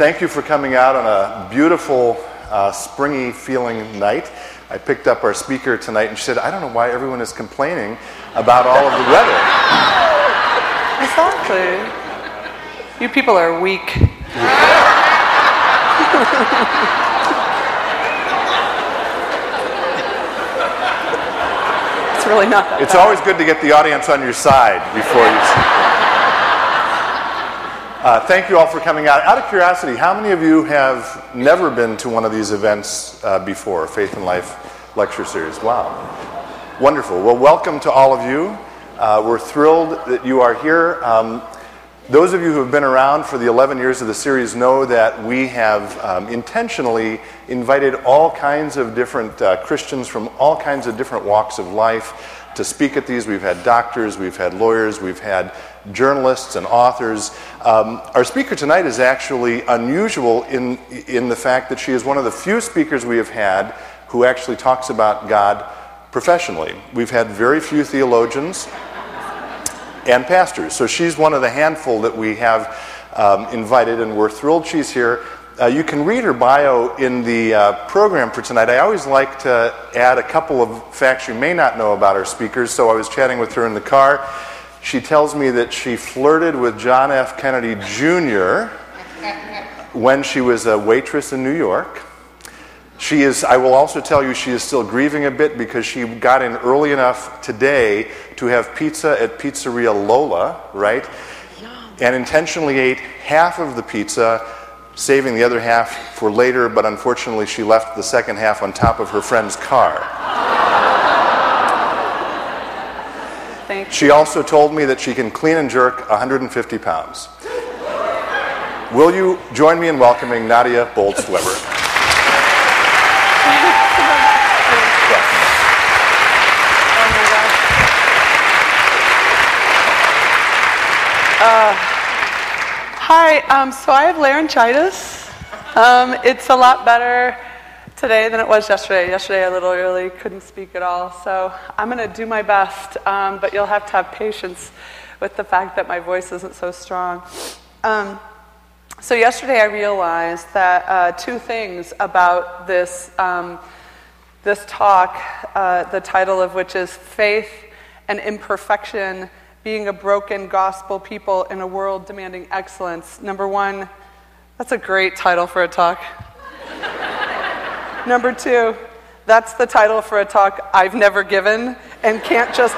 thank you for coming out on a beautiful, uh, springy feeling night. I picked up our speaker tonight and she said, I don't know why everyone is complaining about all of the weather. Exactly. You people are weak. it's really not It's always good to get the audience on your side before you. Uh, thank you all for coming out. Out of curiosity, how many of you have never been to one of these events uh, before, Faith and Life Lecture Series? Wow. Wonderful. Well, welcome to all of you. Uh, we're thrilled that you are here. Um, those of you who have been around for the 11 years of the series know that we have um, intentionally invited all kinds of different uh, Christians from all kinds of different walks of life to speak at these. We've had doctors, we've had lawyers, we've had journalists and authors. Um, our speaker tonight is actually unusual in, in the fact that she is one of the few speakers we have had who actually talks about God professionally. We've had very few theologians and pastors. So she's one of the handful that we have um, invited, and we're thrilled she's here. Uh, you can read her bio in the uh, program for tonight. I always like to add a couple of facts you may not know about our speakers. So I was chatting with her in the car. She tells me that she flirted with John F. Kennedy Jr. when she was a waitress in New York. She is, I will also tell you, she is still grieving a bit because she got in early enough today to have pizza at Pizzeria Lola, right? And intentionally ate half of the pizza, saving the other half for later, but unfortunately she left the second half on top of her friend's car. Thank you. She also told me that she can clean and jerk 150 pounds. Will you join me in welcoming Nadia Bolz-Weber? Oh. Uh, hi, um, so I have laryngitis. Um, it's a lot better today than it was yesterday. Yesterday I literally couldn't speak at all. So I'm going to do my best, um, but you'll have to have patience with the fact that my voice isn't so strong. Um, so yesterday I realized that uh, two things about this. Um, this talk, uh, the title of which is Faith and Imperfection Being a Broken Gospel People in a World Demanding Excellence. Number one, that's a great title for a talk. Number two, that's the title for a talk I've never given and can't just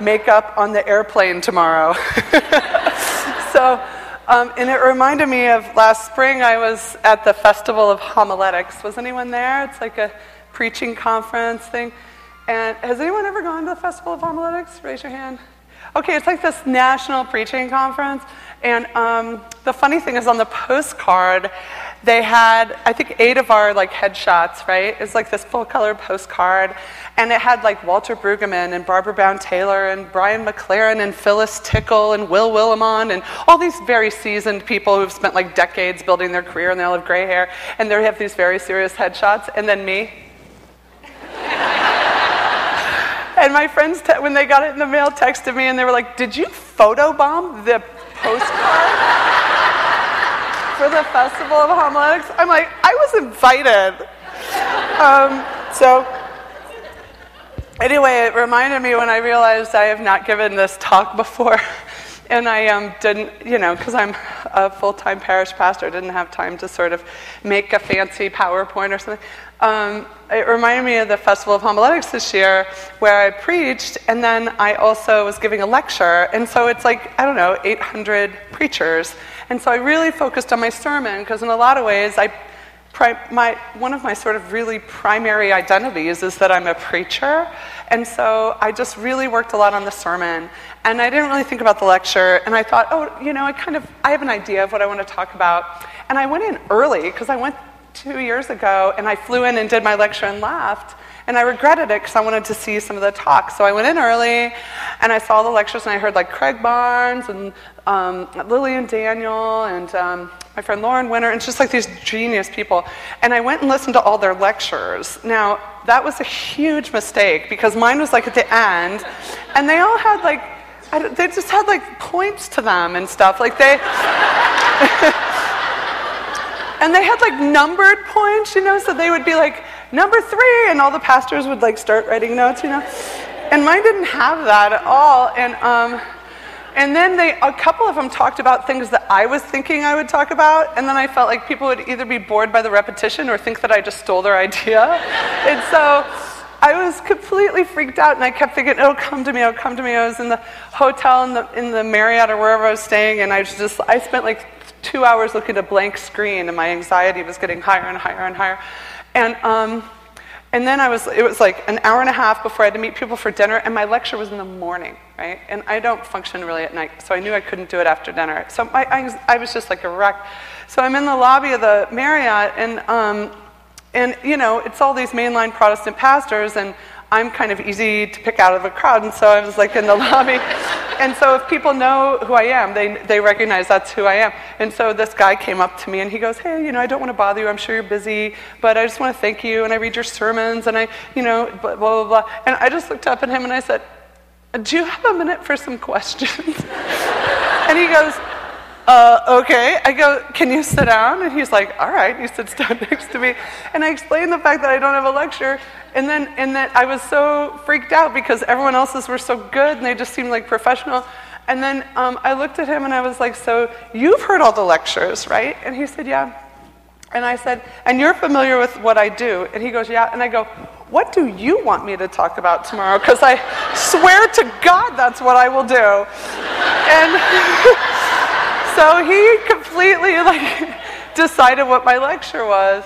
make up on the airplane tomorrow. so, um, and it reminded me of last spring, I was at the Festival of Homiletics. Was anyone there? It's like a preaching conference thing. And has anyone ever gone to the Festival of Homiletics? Raise your hand. Okay, it's like this national preaching conference. And um, the funny thing is, on the postcard, they had, I think, eight of our like headshots, right? It's like this full color postcard. And it had like Walter Brueggemann and Barbara Brown Taylor and Brian McLaren and Phyllis Tickle and Will Willimon and all these very seasoned people who've spent like decades building their career and they all have gray hair. And they have these very serious headshots. And then me. And my friends, te- when they got it in the mail, texted me and they were like, Did you photobomb the postcard for the Festival of Homiletics? I'm like, I was invited. Um, so, anyway, it reminded me when I realized I have not given this talk before. And I um, didn't, you know, because I'm a full time parish pastor, didn't have time to sort of make a fancy PowerPoint or something. Um, it reminded me of the Festival of Homiletics this year where I preached and then I also was giving a lecture. And so it's like, I don't know, 800 preachers. And so I really focused on my sermon because, in a lot of ways, I my, one of my sort of really primary identities is that I'm a preacher. And so I just really worked a lot on the sermon. And I didn't really think about the lecture. And I thought, oh, you know, I kind of, I have an idea of what I want to talk about. And I went in early because I went two years ago and I flew in and did my lecture and left. And I regretted it because I wanted to see some of the talks. So I went in early and I saw the lectures and I heard like Craig Barnes and um, Lillian Daniel and um, my friend Lauren Winner, and just like these genius people. And I went and listened to all their lectures. Now, that was a huge mistake because mine was like at the end, and they all had like, they just had like points to them and stuff. Like they. And they had like numbered points, you know, so they would be like, number three, and all the pastors would like start writing notes, you know. And mine didn't have that at all. And, um, and then they, a couple of them talked about things that I was thinking I would talk about, and then I felt like people would either be bored by the repetition or think that I just stole their idea. and so I was completely freaked out, and I kept thinking, "It'll come to me. It'll come to me." I was in the hotel in the in the Marriott or wherever I was staying, and I was just I spent like two hours looking at a blank screen, and my anxiety was getting higher and higher and higher, and um, and then I was, it was like an hour and a half before I had to meet people for dinner, and my lecture was in the morning, right? And I don't function really at night, so I knew I couldn't do it after dinner. So my, I, I was just like a wreck. So I'm in the lobby of the Marriott, and, um, and you know, it's all these mainline Protestant pastors, and I'm kind of easy to pick out of a crowd, and so I was like in the lobby. And so if people know who I am, they, they recognize that's who I am. And so this guy came up to me and he goes, Hey, you know, I don't want to bother you. I'm sure you're busy, but I just want to thank you. And I read your sermons, and I, you know, blah, blah, blah. blah. And I just looked up at him and I said, Do you have a minute for some questions? and he goes, uh, okay. I go, can you sit down? And he's like, all right. He sits down next to me. And I explain the fact that I don't have a lecture. And then, and then I was so freaked out because everyone else's were so good and they just seemed like professional. And then um, I looked at him and I was like, so you've heard all the lectures, right? And he said, yeah. And I said, and you're familiar with what I do? And he goes, yeah. And I go, what do you want me to talk about tomorrow? Because I swear to God that's what I will do. And. so he completely like decided what my lecture was.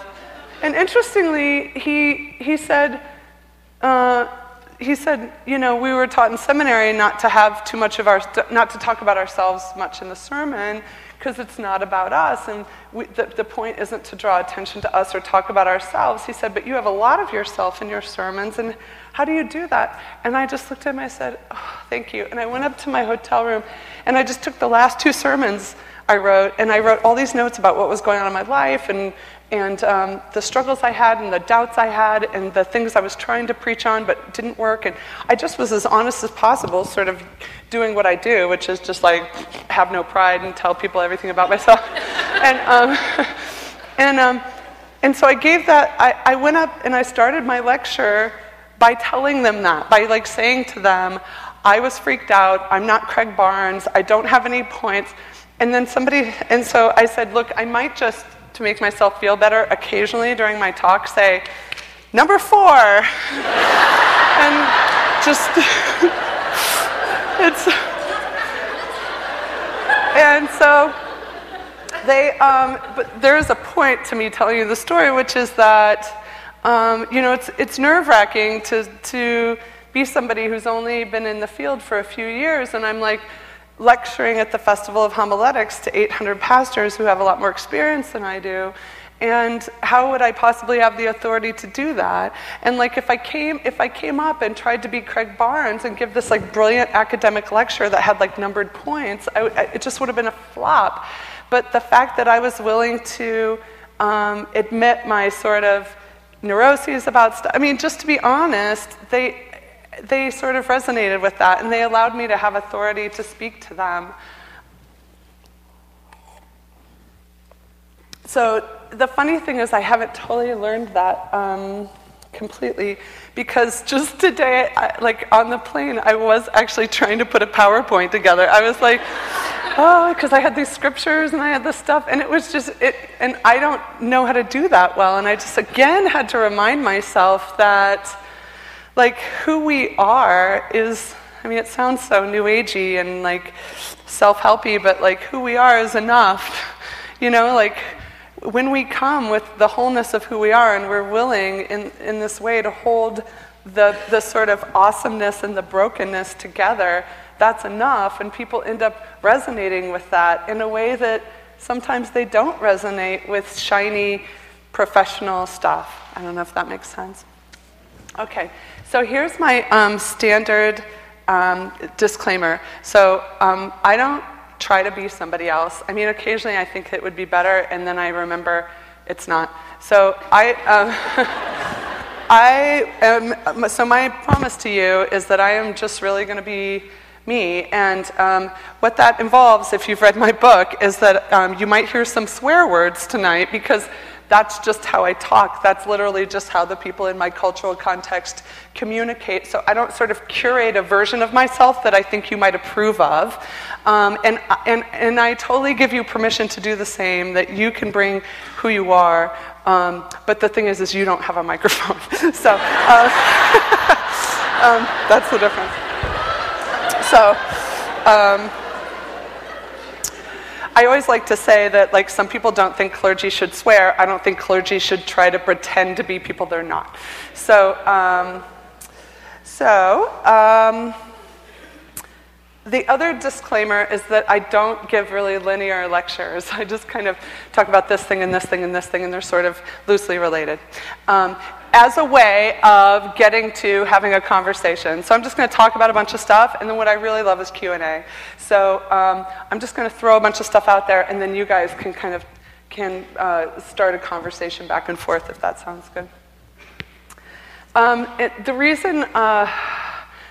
And interestingly, he, he said, uh, he said, you know, we were taught in seminary not to have too much of our, not to talk about ourselves much in the sermon because it's not about us. And we, the, the point isn't to draw attention to us or talk about ourselves. He said, but you have a lot of yourself in your sermons. And how do you do that? And I just looked at him and I said, oh, thank you. And I went up to my hotel room and I just took the last two sermons I wrote, and I wrote all these notes about what was going on in my life and, and um, the struggles I had and the doubts I had and the things I was trying to preach on but didn't work. And I just was as honest as possible, sort of doing what I do, which is just like have no pride and tell people everything about myself. and, um, and, um, and so I gave that, I, I went up and I started my lecture by telling them that, by like saying to them, I was freaked out. I'm not Craig Barnes. I don't have any points. And then somebody, and so I said, look, I might just, to make myself feel better, occasionally during my talk say, number four. and just, it's, and so they, um, but there is a point to me telling you the story, which is that, um, you know, it's, it's nerve wracking to, to be somebody who's only been in the field for a few years. And I'm like, lecturing at the Festival of Homiletics to 800 pastors who have a lot more experience than I do. And how would I possibly have the authority to do that? And like if I came if I came up and tried to be Craig Barnes and give this like brilliant academic lecture that had like numbered points, I, it just would have been a flop. But the fact that I was willing to um, admit my sort of neuroses about stuff, I mean, just to be honest, they they sort of resonated with that and they allowed me to have authority to speak to them. So the funny thing is, I haven't totally learned that um, completely because just today, I, like on the plane, I was actually trying to put a PowerPoint together. I was like, oh, because I had these scriptures and I had this stuff, and it was just it, and I don't know how to do that well, and I just again had to remind myself that like who we are is I mean it sounds so new agey and like self-helpy but like who we are is enough. You know, like when we come with the wholeness of who we are and we're willing in, in this way to hold the, the sort of awesomeness and the brokenness together, that's enough. And people end up resonating with that in a way that sometimes they don't resonate with shiny professional stuff. I don't know if that makes sense. Okay, so here's my um, standard um, disclaimer. So um, I don't try to be somebody else. I mean, occasionally I think it would be better, and then I remember it's not. So I, um, I am. So my promise to you is that I am just really going to be me. And um, what that involves, if you've read my book, is that um, you might hear some swear words tonight because that's just how I talk. That's literally just how the people in my cultural context communicate. So I don't sort of curate a version of myself that I think you might approve of. Um, and, and, and I totally give you permission to do the same, that you can bring who you are. Um, but the thing is, is you don't have a microphone. so uh, um, that's the difference. So, um, I always like to say that, like, some people don't think clergy should swear. I don't think clergy should try to pretend to be people they're not. So, um, so um, the other disclaimer is that I don't give really linear lectures. I just kind of talk about this thing and this thing and this thing, and they're sort of loosely related. Um, as a way of getting to having a conversation. So I'm just going to talk about a bunch of stuff, and then what I really love is Q&A. So um, I'm just going to throw a bunch of stuff out there, and then you guys can kind of can uh, start a conversation back and forth if that sounds good. Um, it, the reason uh,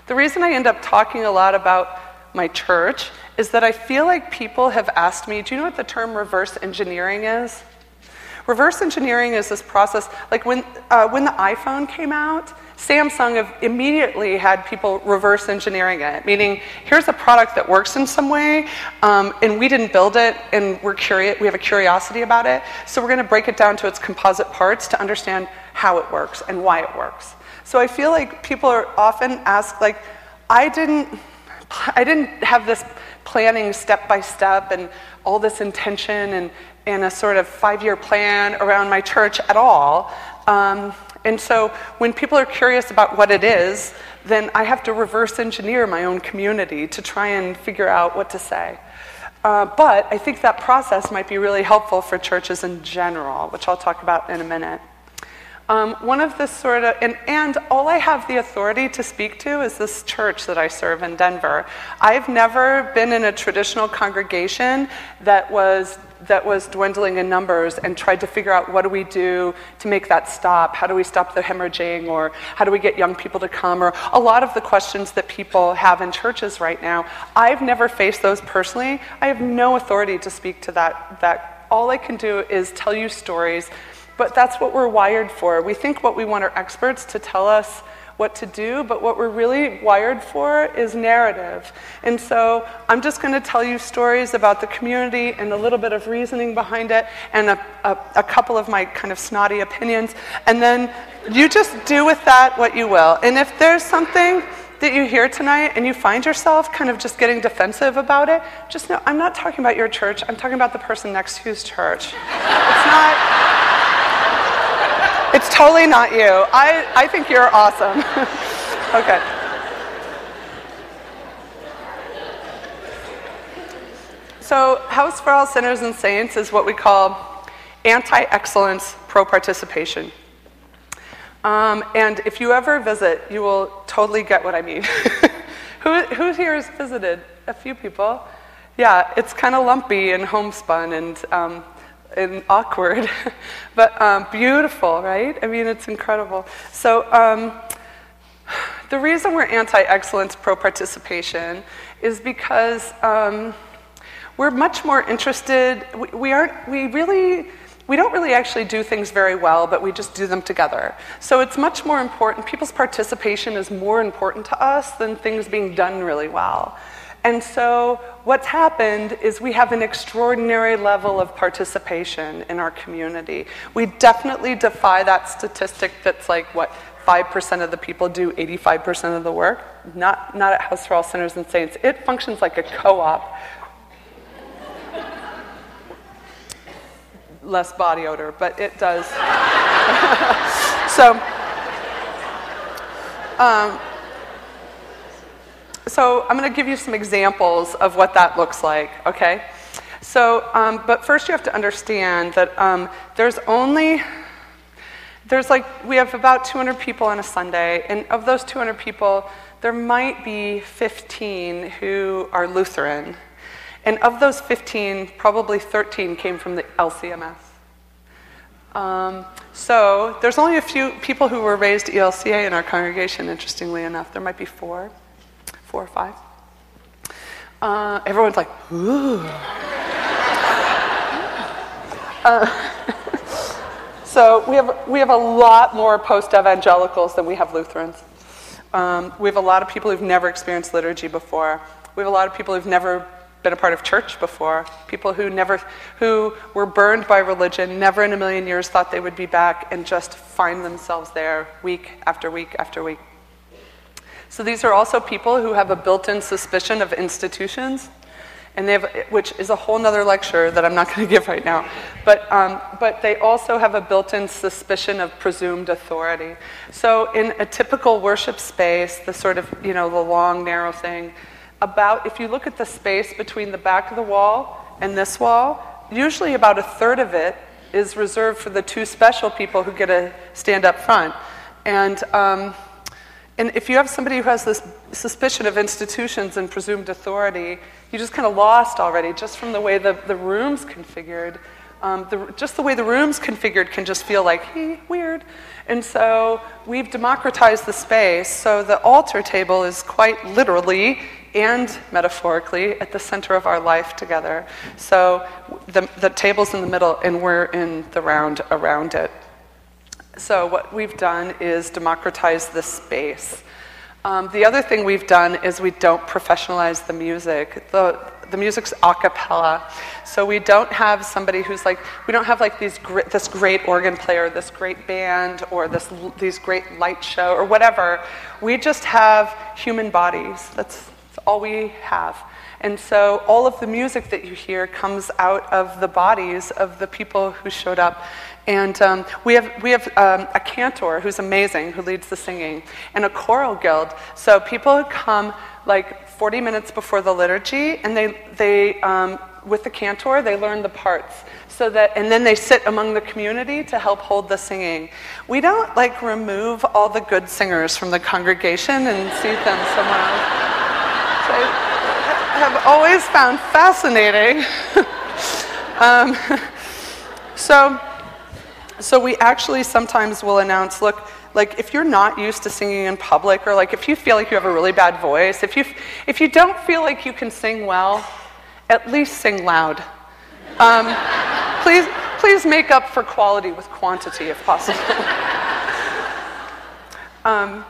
the reason I end up talking a lot about my church is that I feel like people have asked me, do you know what the term reverse engineering is? Reverse engineering is this process, like when, uh, when the iPhone came out, Samsung immediately had people reverse engineering it, meaning here's a product that works in some way, um, and we didn't build it, and we're curious, we have a curiosity about it, so we're going to break it down to its composite parts to understand how it works and why it works. So I feel like people are often asked, like, I didn't, I didn't have this planning step by step and all this intention and, and a sort of five year plan around my church at all. Um, and so when people are curious about what it is, then I have to reverse engineer my own community to try and figure out what to say. Uh, but I think that process might be really helpful for churches in general, which I'll talk about in a minute. Um, one of the sort of, and, and all I have the authority to speak to is this church that I serve in Denver. I've never been in a traditional congregation that was that was dwindling in numbers and tried to figure out what do we do to make that stop? How do we stop the hemorrhaging? Or how do we get young people to come? Or a lot of the questions that people have in churches right now. I've never faced those personally. I have no authority to speak to that. that. All I can do is tell you stories but that's what we're wired for. We think what we want are experts to tell us what to do, but what we're really wired for is narrative. And so I'm just going to tell you stories about the community and a little bit of reasoning behind it and a, a, a, couple of my kind of snotty opinions. And then you just do with that what you will. And if there's something that you hear tonight and you find yourself kind of just getting defensive about it, just know I'm not talking about your church, I'm talking about the person next to whose church. It's not. Totally not you. I, I think you're awesome. okay. So, House for All Sinners and Saints is what we call anti excellence, pro participation. Um, and if you ever visit, you will totally get what I mean. who, who here has visited? A few people. Yeah, it's kind of lumpy and homespun, and um, and awkward, but um, beautiful, right? I mean, it's incredible. So, um, the reason we're anti excellence, pro participation is because um, we're much more interested, we, we, aren't, we really, we don't really actually do things very well, but we just do them together. So it's much more important, people's participation is more important to us than things being done really well. And so, what's happened is we have an extraordinary level of participation in our community. We definitely defy that statistic that's like, what, 5% of the people do 85% of the work? Not, not at House for All Sinners and Saints. It functions like a co op. Less body odor, but it does. so, um, so I'm going to give you some examples of what that looks like, okay? So, um, but first you have to understand that um, there's only, there's like, we have about 200 people on a Sunday, and of those 200 people, there might be 15 who are Lutheran. And of those 15, probably 13 came from the LCMS. Um, so there's only a few people who were raised ELCA in our congregation, interestingly enough. There might be four four or five. Uh, everyone's like, ooh. uh, so we have, we have a lot more post evangelicals than we have Lutherans. Um, we have a lot of people who've never experienced liturgy before. We have a lot of people who've never been a part of church before. People who never, who were burned by religion, never in a million years thought they would be back and just find themselves there week after week after week. So these are also people who have a built-in suspicion of institutions, and they have, which is a whole other lecture that I'm not going to give right now. But, um, but they also have a built-in suspicion of presumed authority. So in a typical worship space, the sort of, you know, the long, narrow thing, about, if you look at the space between the back of the wall and this wall, usually about a third of it is reserved for the two special people who get to stand up front. And, um, and if you have somebody who has this suspicion of institutions and presumed authority, you just kind of lost already just from the way the, the room's configured. Um, the, just the way the room's configured can just feel like, hey, weird. And so we've democratized the space. So the altar table is quite literally and metaphorically at the center of our life together. So the, the table's in the middle and we're in the round around it. So what we've done is democratize the space. Um, the other thing we've done is we don't professionalize the music. The, the music's a cappella. So we don't have somebody who's like, we don't have like these gr- this great organ player, this great band, or this, these great light show, or whatever. We just have human bodies. That's all we have. And so all of the music that you hear comes out of the bodies of the people who showed up. And um, we have, we have um, a cantor who's amazing, who leads the singing, and a choral guild. So people come like 40 minutes before the liturgy, and they, they um, with the cantor, they learn the parts. So that, and then they sit among the community to help hold the singing. We don't like remove all the good singers from the congregation and seat them somewhere else. I have always found fascinating. um, so, so we actually sometimes will announce, look, like if you're not used to singing in public, or like if you feel like you have a really bad voice, if you if you don't feel like you can sing well, at least sing loud. Um, please, please make up for quality with quantity if possible. um,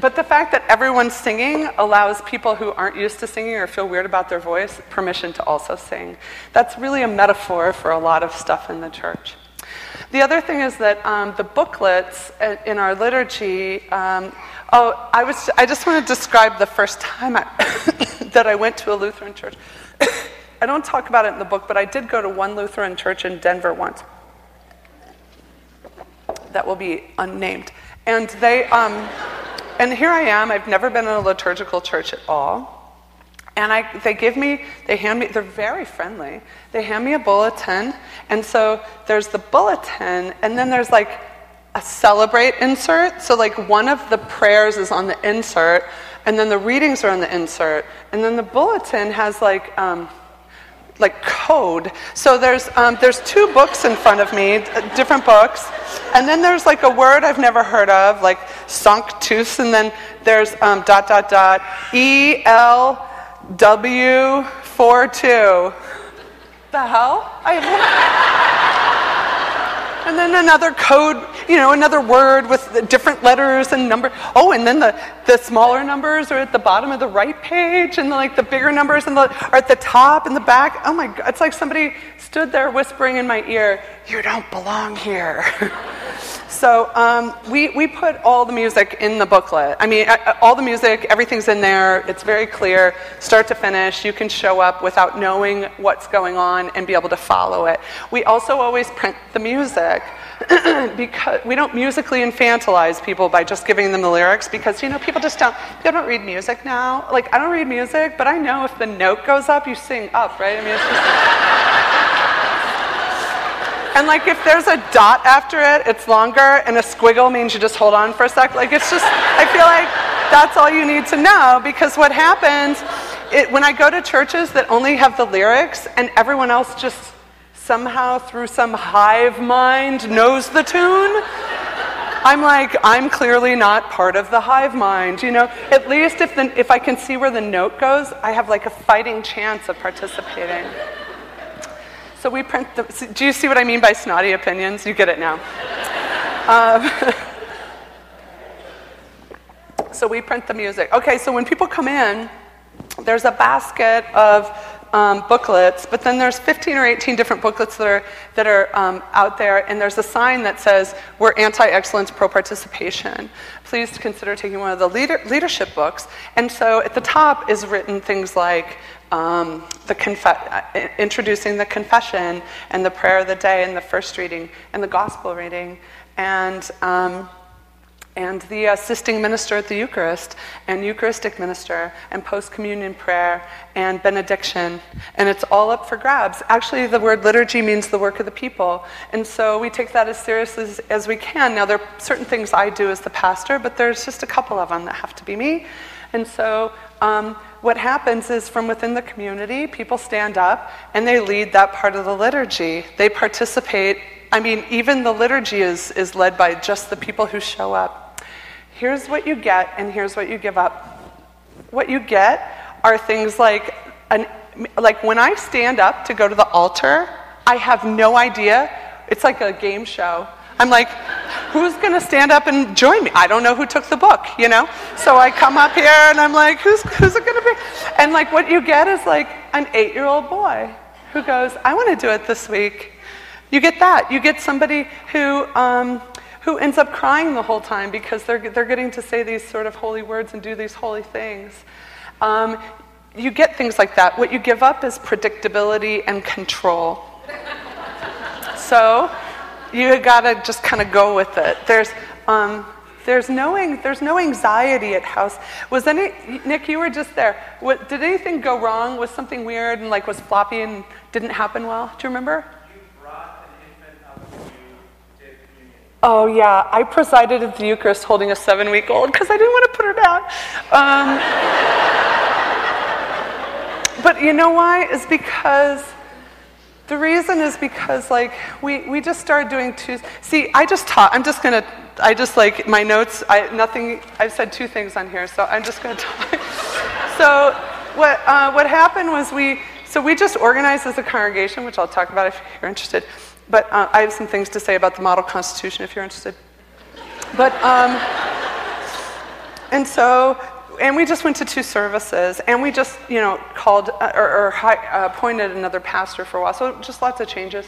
but the fact that everyone's singing allows people who aren't used to singing or feel weird about their voice permission to also sing. That's really a metaphor for a lot of stuff in the church. The other thing is that um, the booklets in our liturgy. Um, oh, I was. I just want to describe the first time I that I went to a Lutheran church. I don't talk about it in the book, but I did go to one Lutheran church in Denver once. That will be unnamed, and they. Um, and here I am, I've never been in a liturgical church at all. And I, they give me, they hand me, they're very friendly. They hand me a bulletin. And so there's the bulletin, and then there's like a celebrate insert. So, like, one of the prayers is on the insert, and then the readings are on the insert. And then the bulletin has like, um, like code. So there's, um, there's two books in front of me, different books. And then there's like a word I've never heard of, like sanctus, and then there's um, dot, dot, dot, E L W 4 2. The hell? I And then another code, you know, another word with different letters and number. Oh, and then the, the smaller numbers are at the bottom of the right page, and the, like the bigger numbers the, are at the top and the back. Oh my God, it's like somebody stood there whispering in my ear, You don't belong here. So um, we, we put all the music in the booklet. I mean, all the music, everything's in there. It's very clear, start to finish. You can show up without knowing what's going on and be able to follow it. We also always print the music. because we don't musically infantilize people by just giving them the lyrics because you know people just don't they don't read music now like i don't read music but i know if the note goes up you sing up right i mean it's just and like if there's a dot after it, it's longer, and a squiggle means you just hold on for a sec. Like it's just, I feel like that's all you need to know because what happens it, when I go to churches that only have the lyrics and everyone else just somehow through some hive mind knows the tune, I'm like, I'm clearly not part of the hive mind, you know? At least if, the, if I can see where the note goes, I have like a fighting chance of participating. So we print the, do you see what I mean by snotty opinions? You get it now. Um, so we print the music. Okay, so when people come in, there's a basket of um, booklets, but then there's 15 or 18 different booklets that are, that are um, out there, and there's a sign that says, We're anti excellence, pro participation. Please consider taking one of the leader, leadership books. And so at the top is written things like, um, the conf- uh, introducing the confession and the prayer of the day and the first reading and the gospel reading and um, and the assisting minister at the Eucharist, and Eucharistic minister, and post communion prayer, and benediction. And it's all up for grabs. Actually, the word liturgy means the work of the people. And so we take that as seriously as, as we can. Now, there are certain things I do as the pastor, but there's just a couple of them that have to be me. And so um, what happens is from within the community, people stand up and they lead that part of the liturgy. They participate. I mean, even the liturgy is, is led by just the people who show up here's what you get and here's what you give up. What you get are things like, an, like when I stand up to go to the altar, I have no idea. It's like a game show. I'm like, who's going to stand up and join me? I don't know who took the book, you know? So I come up here and I'm like, who's, who's it going to be? And like what you get is like an eight year old boy who goes, I want to do it this week. You get that. You get somebody who, um, who ends up crying the whole time because they're, they're getting to say these sort of holy words and do these holy things. Um, you get things like that. What you give up is predictability and control. so you gotta just kind of go with it. There's, um, there's no, there's no anxiety at house. Was any, Nick, you were just there. What, did anything go wrong? Was something weird and like was floppy and didn't happen well? Do you remember? Oh, yeah. I presided at the Eucharist holding a seven week old because I didn't want to put her down. Um, but you know why? Is because the reason is because, like, we, we just started doing two. See, I just taught. I'm just going to, I just like my notes, I, nothing, I've said two things on here, so I'm just going to talk. so, what, uh, what happened was we, so we just organized as a congregation, which I'll talk about if you're interested. But uh, I have some things to say about the model constitution if you're interested. But, um, and so, and we just went to two services, and we just, you know, called uh, or, or uh, appointed another pastor for a while. So just lots of changes.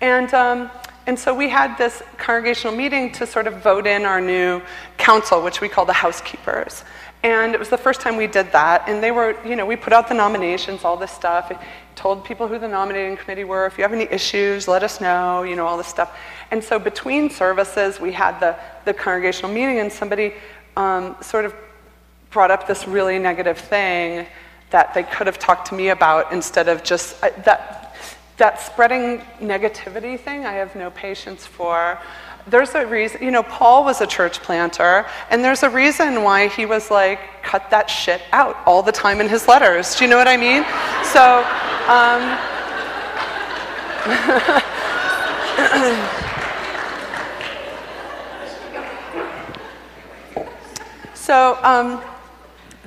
And, um, and so we had this congregational meeting to sort of vote in our new council, which we call the housekeepers. And it was the first time we did that. And they were, you know, we put out the nominations, all this stuff, told people who the nominating committee were. If you have any issues, let us know, you know, all this stuff. And so between services, we had the, the congregational meeting, and somebody um, sort of brought up this really negative thing that they could have talked to me about instead of just uh, that, that spreading negativity thing, I have no patience for there's a reason, you know, Paul was a church planter, and there's a reason why he was like, cut that shit out all the time in his letters. Do you know what I mean? So, um, so, um,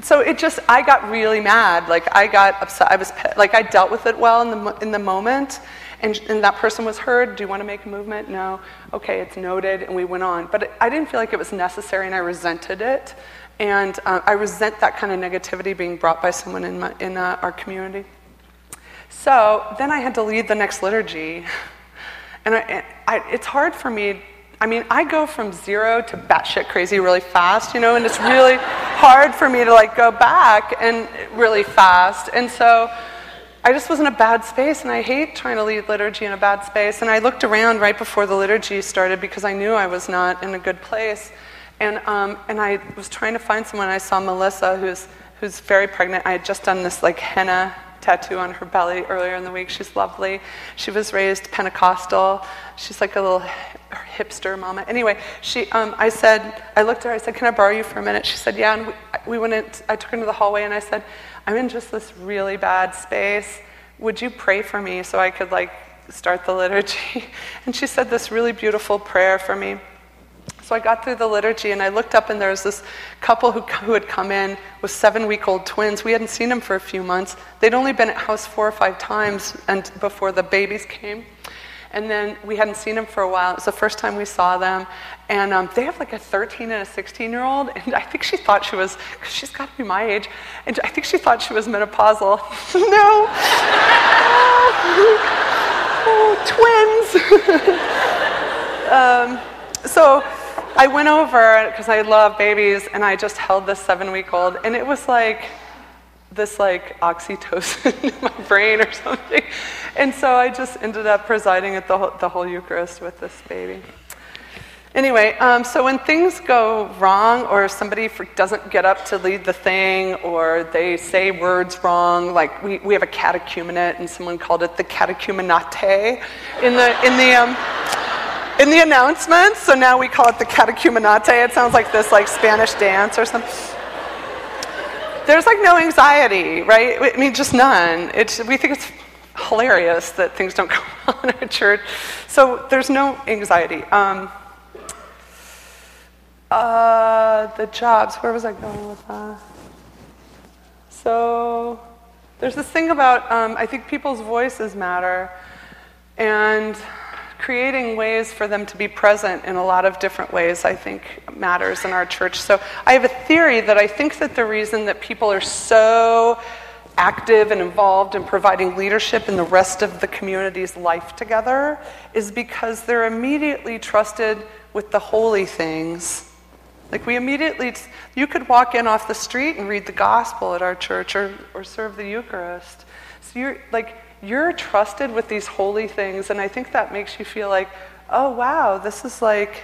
so it just, I got really mad. Like, I got upset. I was, like, I dealt with it well in the, in the moment and, and that person was heard. Do you want to make a movement? No. Okay, it's noted, and we went on. But I didn't feel like it was necessary, and I resented it. And uh, I resent that kind of negativity being brought by someone in, my, in uh, our community. So then I had to lead the next liturgy. And I, I, it's hard for me. I mean, I go from zero to batshit crazy really fast, you know, and it's really hard for me to like go back and really fast. And so I just was in a bad space, and I hate trying to lead liturgy in a bad space. And I looked around right before the liturgy started because I knew I was not in a good place. And, um, and I was trying to find someone. I saw Melissa, who's, who's very pregnant. I had just done this like henna tattoo on her belly earlier in the week. She's lovely. She was raised Pentecostal. She's like a little hipster mama. Anyway, she, um, I said, I looked at her. I said, "Can I borrow you for a minute?" She said, "Yeah." And we, we went. In, I took her into the hallway, and I said, I'm in just this really bad space. Would you pray for me so I could like start the liturgy? And she said this really beautiful prayer for me. So I got through the liturgy and I looked up and there was this couple who, who had come in with seven week old twins. We hadn't seen them for a few months. They'd only been at house four or five times and before the babies came. And then we hadn't seen them for a while. It was the first time we saw them. And um, they have like a 13 and a 16 year old. And I think she thought she was, because she's got to be my age. And I think she thought she was menopausal. no. oh, twins. um, so I went over, because I love babies, and I just held this seven week old. And it was like, this like oxytocin in my brain or something. And so I just ended up presiding at the whole, the whole Eucharist with this baby. Anyway, um, so when things go wrong, or somebody doesn't get up to lead the thing, or they say words wrong, like we, we have a catechumenate, and someone called it the catechumenate in the in the um, in the announcements. So now we call it the catechumenate. It sounds like this like Spanish dance or something there's like no anxiety, right? I mean, just none. It's, we think it's hilarious that things don't go well in our church. So there's no anxiety. Um, uh, the jobs, where was I going with that? So there's this thing about, um, I think people's voices matter. And creating ways for them to be present in a lot of different ways, I think, matters in our church. So I have a theory that I think that the reason that people are so active and involved in providing leadership in the rest of the community's life together is because they're immediately trusted with the holy things. Like we immediately, you could walk in off the street and read the gospel at our church or, or serve the Eucharist. So you're like, you're trusted with these holy things, and I think that makes you feel like, oh, wow, this is like,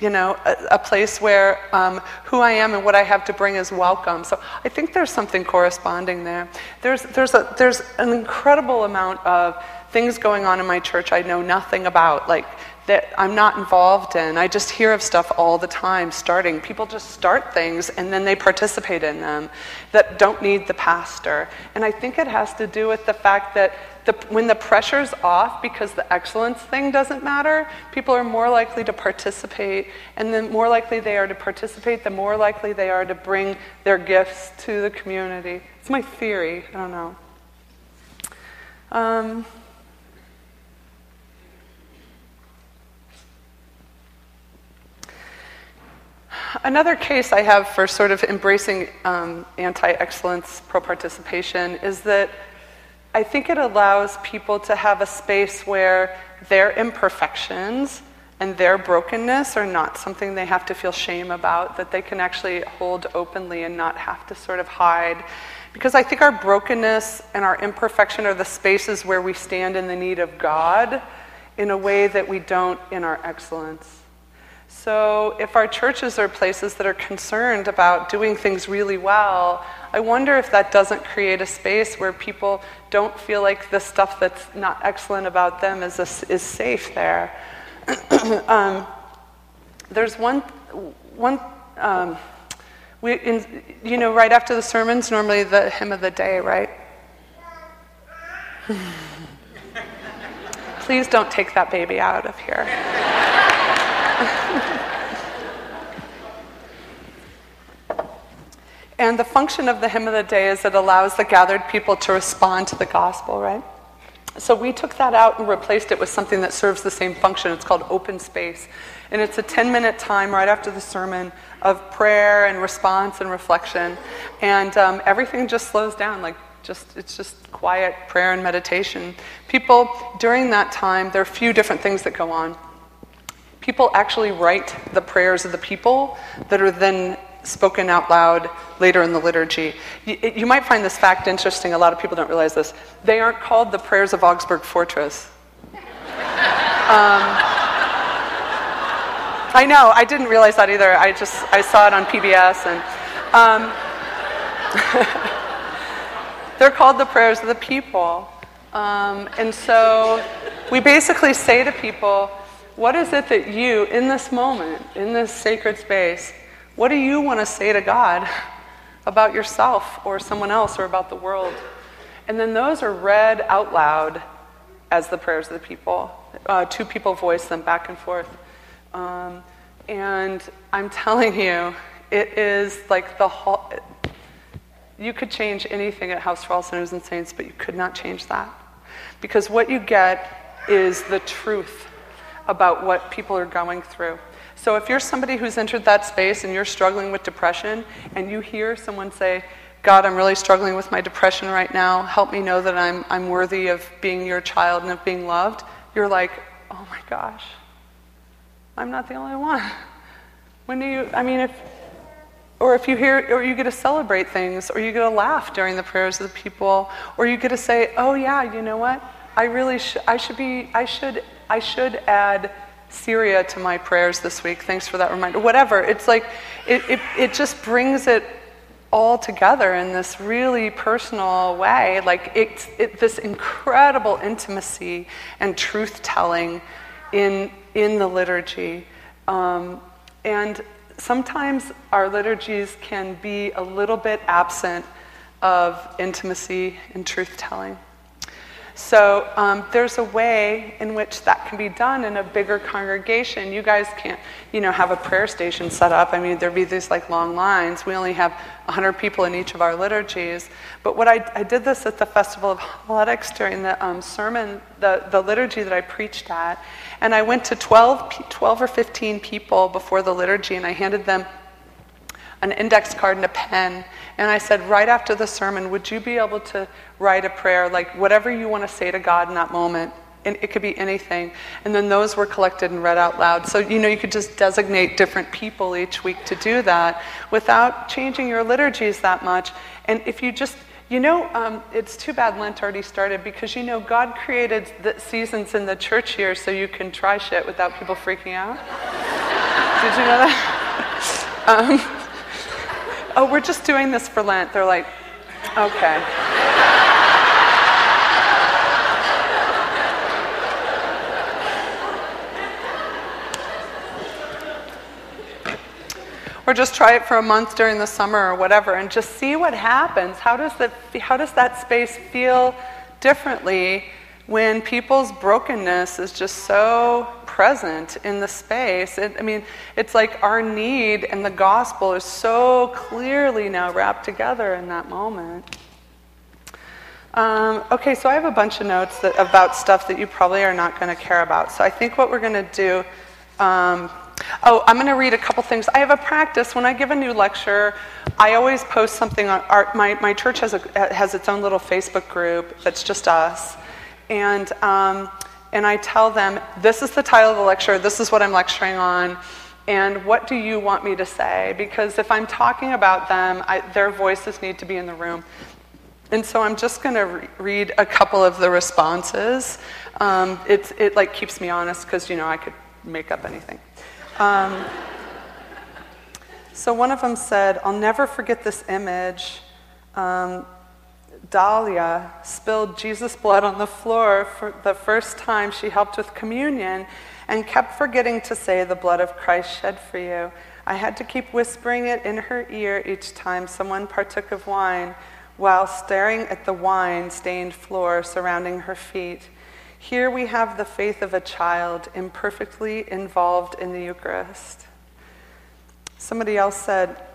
you know, a, a place where um, who I am and what I have to bring is welcome. So I think there's something corresponding there. There's, there's, a, there's an incredible amount of things going on in my church I know nothing about, like that I'm not involved in. I just hear of stuff all the time starting. People just start things and then they participate in them that don't need the pastor. And I think it has to do with the fact that the, when the pressure's off because the excellence thing doesn't matter, people are more likely to participate. And the more likely they are to participate, the more likely they are to bring their gifts to the community. It's my theory. I don't know. Um, Another case I have for sort of embracing um, anti excellence, pro participation, is that I think it allows people to have a space where their imperfections and their brokenness are not something they have to feel shame about, that they can actually hold openly and not have to sort of hide. Because I think our brokenness and our imperfection are the spaces where we stand in the need of God in a way that we don't in our excellence. So, if our churches are places that are concerned about doing things really well, I wonder if that doesn't create a space where people don't feel like the stuff that's not excellent about them is, a, is safe there. um, there's one, one um, we, in, you know, right after the sermons, normally the hymn of the day, right? Please don't take that baby out of here. And the function of the hymn of the day is it allows the gathered people to respond to the gospel, right? So we took that out and replaced it with something that serves the same function. It's called open space. And it's a 10 minute time right after the sermon of prayer and response and reflection. And um, everything just slows down, like just, it's just quiet prayer and meditation. People, during that time, there are a few different things that go on. People actually write the prayers of the people that are then spoken out loud later in the liturgy. You, you, might find this fact interesting. A lot of people don't realize this. They aren't called the prayers of Augsburg Fortress. Um, I know. I didn't realize that either. I just I saw it on PBS, and um, they're called the prayers of the people. Um, and so we basically say to people, what is it that you, in this moment, in this sacred space, what do you want to say to God about yourself or someone else or about the world? And then those are read out loud as the prayers of the people. Uh, two people voice them back and forth. Um, And I'm telling you, it is like the whole. You could change anything at House for All Sinners and Saints, but you could not change that. Because what you get is the truth about what people are going through. So if you're somebody who's entered that space and you're struggling with depression, and you hear someone say, God, I'm really struggling with my depression right now. Help me know that I'm, I'm worthy of being your child and of being loved. You're like, oh my gosh, I'm not the only one. When do you, I mean, if, or if you hear, or you get to celebrate things, or you get to laugh during the prayers of the people, or you get to say, oh yeah, you know what? I really should, I should be, I should, I should add Syria to my prayers this week. Thanks for that reminder. Whatever. It's like, it, it, it just brings it all together in this really personal way. Like, it's it, this incredible intimacy and truth telling in, in the liturgy. Um, and sometimes our liturgies can be a little bit absent of intimacy and truth telling. So um, there's a way in which that can be done in a bigger congregation. You guys can't, you know, have a prayer station set up. I mean, there'd be these like long lines. We only have 100 people in each of our liturgies. But what I, I did this at the Festival of Homiletics during the um, sermon, the, the liturgy that I preached at. And I went to 12, 12 or 15 people before the liturgy and I handed them an index card and a pen. And I said, right after the sermon, would you be able to write a prayer, like whatever you want to say to God in that moment? And it could be anything. And then those were collected and read out loud. So, you know, you could just designate different people each week to do that without changing your liturgies that much. And if you just, you know, um, it's too bad Lent already started because, you know, God created the seasons in the church year so you can try shit without people freaking out. Did you know that? um, oh, we're just doing this for Lent. They're like, okay. or just try it for a month during the summer or whatever and just see what happens. How does that, how does that space feel differently when people's brokenness is just so present in the space. It, I mean, it's like our need and the gospel is so clearly now wrapped together in that moment. Um, okay, so I have a bunch of notes that, about stuff that you probably are not going to care about. So I think what we're going to do. Um, oh, I'm going to read a couple things. I have a practice when I give a new lecture. I always post something on our, my my church has a has its own little Facebook group that's just us, and um, and I tell them, this is the title of the lecture, this is what I'm lecturing on, and what do you want me to say? Because if I'm talking about them, I, their voices need to be in the room. And so I'm just going to re- read a couple of the responses. Um, it, it like keeps me honest because you know I could make up anything. Um, so one of them said, "I'll never forget this image." Um, Dahlia spilled Jesus' blood on the floor for the first time she helped with communion and kept forgetting to say the blood of Christ shed for you. I had to keep whispering it in her ear each time someone partook of wine while staring at the wine stained floor surrounding her feet. Here we have the faith of a child imperfectly involved in the Eucharist. Somebody else said,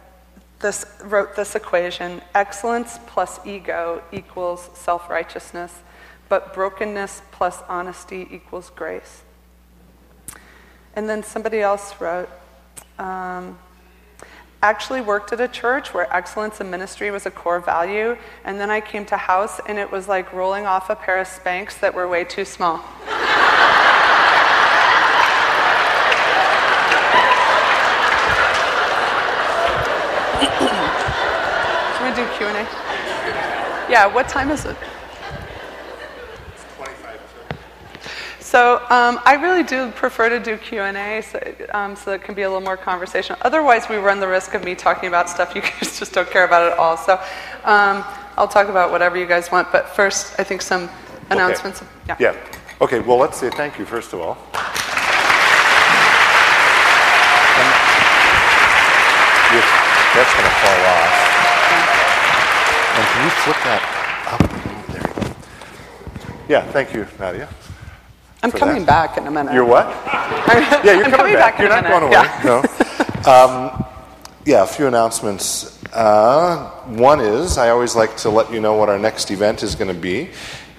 this, wrote this equation excellence plus ego equals self righteousness, but brokenness plus honesty equals grace. And then somebody else wrote, um, actually worked at a church where excellence in ministry was a core value, and then I came to house and it was like rolling off a pair of Spanx that were way too small. do Q&A? Yeah, what time is it? So um, I really do prefer to do Q&A so, um, so it can be a little more conversational. Otherwise, we run the risk of me talking about stuff you guys just don't care about at all. So um, I'll talk about whatever you guys want. But first, I think some announcements. Okay. Yeah. yeah. Okay, well, let's say thank you, first of all. that's going to fall off. And can you flip that up? There you go. Yeah, thank you, Nadia. I'm coming that. back in a minute. You're what? Yeah, you're coming, coming back. in You're a not minute. going away. Yeah. No. Um, yeah, a few announcements. Uh, one is I always like to let you know what our next event is going to be,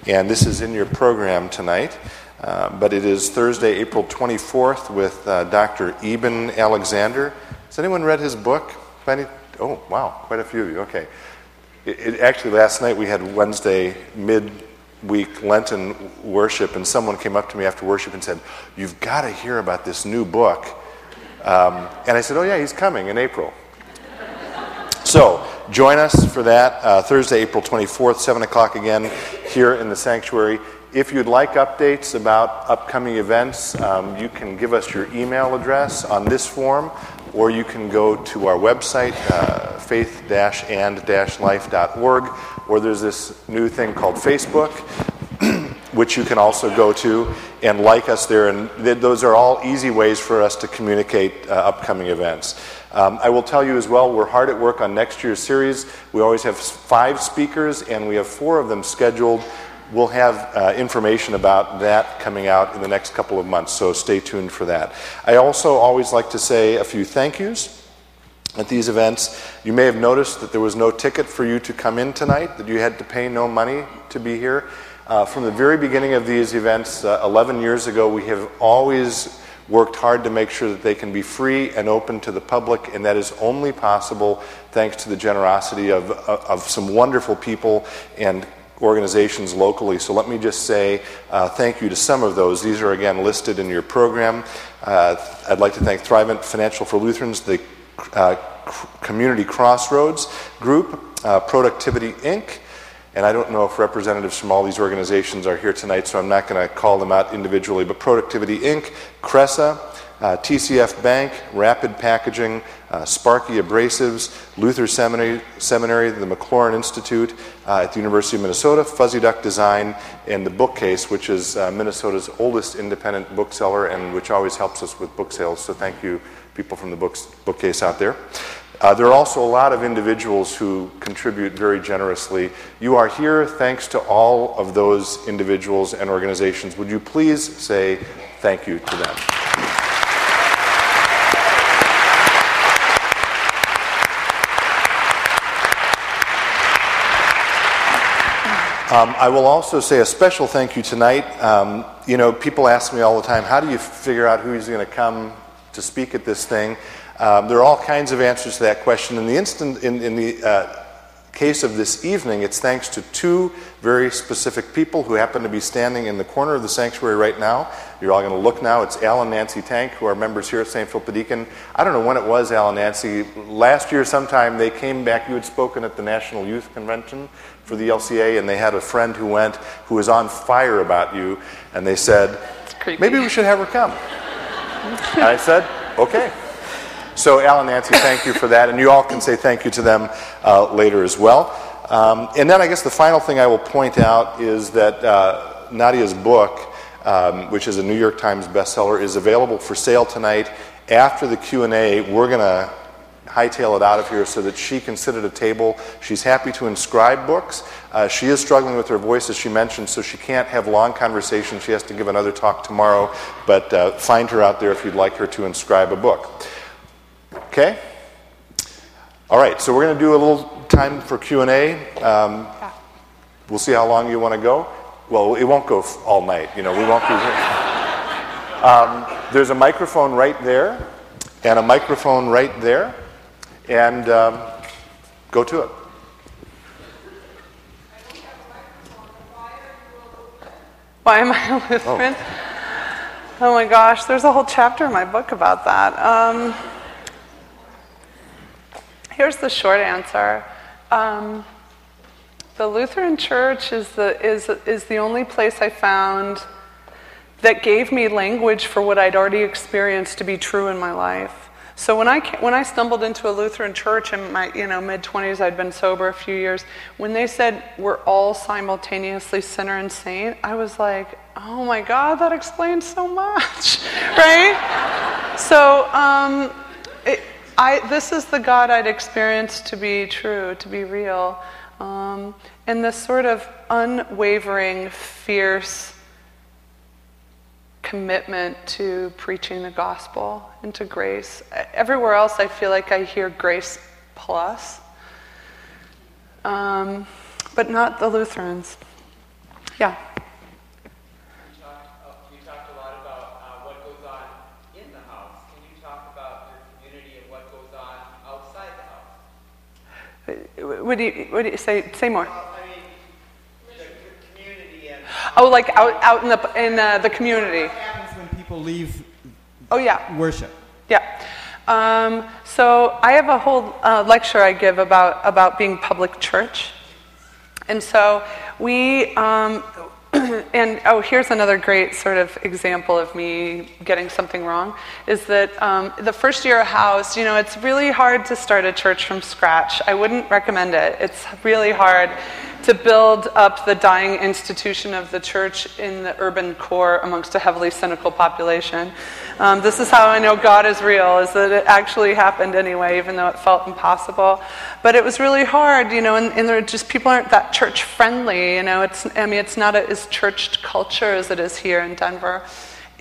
and this is in your program tonight. Uh, but it is Thursday, April 24th, with uh, Dr. Eben Alexander. Has anyone read his book? Any- Oh, wow, quite a few of you. Okay. It, it, actually, last night we had Wednesday mid-week Lenten worship, and someone came up to me after worship and said, "You've got to hear about this new book." Um, and I said, "Oh yeah, he's coming in April." So join us for that uh, Thursday, April 24th, 7 o'clock again here in the sanctuary. If you'd like updates about upcoming events, um, you can give us your email address on this form, or you can go to our website, uh, faith-and-life.org, or there's this new thing called Facebook, which you can also go to and like us there. And th- those are all easy ways for us to communicate uh, upcoming events. Um, I will tell you as well, we're hard at work on next year's series. We always have five speakers, and we have four of them scheduled. We'll have uh, information about that coming out in the next couple of months, so stay tuned for that. I also always like to say a few thank yous at these events. You may have noticed that there was no ticket for you to come in tonight, that you had to pay no money to be here. Uh, from the very beginning of these events, uh, 11 years ago, we have always worked hard to make sure that they can be free and open to the public, and that is only possible thanks to the generosity of, of, of some wonderful people and organizations locally. So let me just say uh, thank you to some of those. These are again listed in your program. Uh, I'd like to thank Thrivent Financial for Lutherans, the uh, Community Crossroads Group, uh, Productivity Inc., and I don't know if representatives from all these organizations are here tonight, so I'm not going to call them out individually, but Productivity Inc., Cressa, uh, TCF Bank, Rapid Packaging, uh, Sparky Abrasives, Luther Seminary, Seminary the MacLaurin Institute uh, at the University of Minnesota, Fuzzy Duck Design, and the Bookcase, which is uh, Minnesota's oldest independent bookseller and which always helps us with book sales. So thank you, people from the books, Bookcase out there. Uh, there are also a lot of individuals who contribute very generously. You are here thanks to all of those individuals and organizations. Would you please say thank you to them? Um, I will also say a special thank you tonight. Um, you know, people ask me all the time, how do you figure out who's going to come to speak at this thing? Um, there are all kinds of answers to that question. In the instant, in, in the uh, case of this evening, it's thanks to two very specific people who happen to be standing in the corner of the sanctuary right now. You're all going to look now. It's Al and Nancy Tank, who are members here at St. Philip Deacon. I don't know when it was, Al and Nancy. Last year, sometime, they came back. You had spoken at the National Youth Convention for the LCA, and they had a friend who went who was on fire about you, and they said, maybe we should have her come. and I said, okay. So, Al and Nancy, thank you for that, and you all can say thank you to them uh, later as well. Um, and then I guess the final thing I will point out is that uh, Nadia's book, um, which is a New York Times bestseller, is available for sale tonight. After the Q&A, we're going to hightail it out of here so that she can sit at a table. She's happy to inscribe books. Uh, she is struggling with her voice, as she mentioned, so she can't have long conversations. She has to give another talk tomorrow, but uh, find her out there if you'd like her to inscribe a book. Okay? All right, so we're going to do a little time for Q&A. Um, we'll see how long you want to go. Well, it won't go f- all night. You know, we won't be here. Um, there's a microphone right there and a microphone right there. And um, go to it. Why am I a Lutheran? Oh. my gosh, there's a whole chapter in my book about that. Um, here's the short answer. Um, the Lutheran Church is the, is, is the only place I found that gave me language for what I'd already experienced to be true in my life. So when I, when I stumbled into a Lutheran church in my you know, mid 20s, I'd been sober a few years, when they said we're all simultaneously sinner and saint, I was like, oh my God, that explains so much, right? so um, it, I, this is the God I'd experienced to be true, to be real. Um, and this sort of unwavering, fierce, commitment to preaching the gospel and to grace. Everywhere else, I feel like I hear grace plus, um, but not the Lutherans. Yeah. What do you, what do you say? Say more. Oh, like out, out in the in uh, the community. What happens when people leave? Oh yeah. Worship. Yeah. Um, so I have a whole uh, lecture I give about about being public church, and so we um, and oh, here's another great sort of example of me getting something wrong is that um, the first year of house, you know, it's really hard to start a church from scratch. I wouldn't recommend it. It's really hard to build up the dying institution of the church in the urban core amongst a heavily cynical population. Um, this is how I know God is real, is that it actually happened anyway, even though it felt impossible. But it was really hard, you know, and, and there just people aren't that church friendly, you know. It's, I mean, it's not a, as churched culture as it is here in Denver.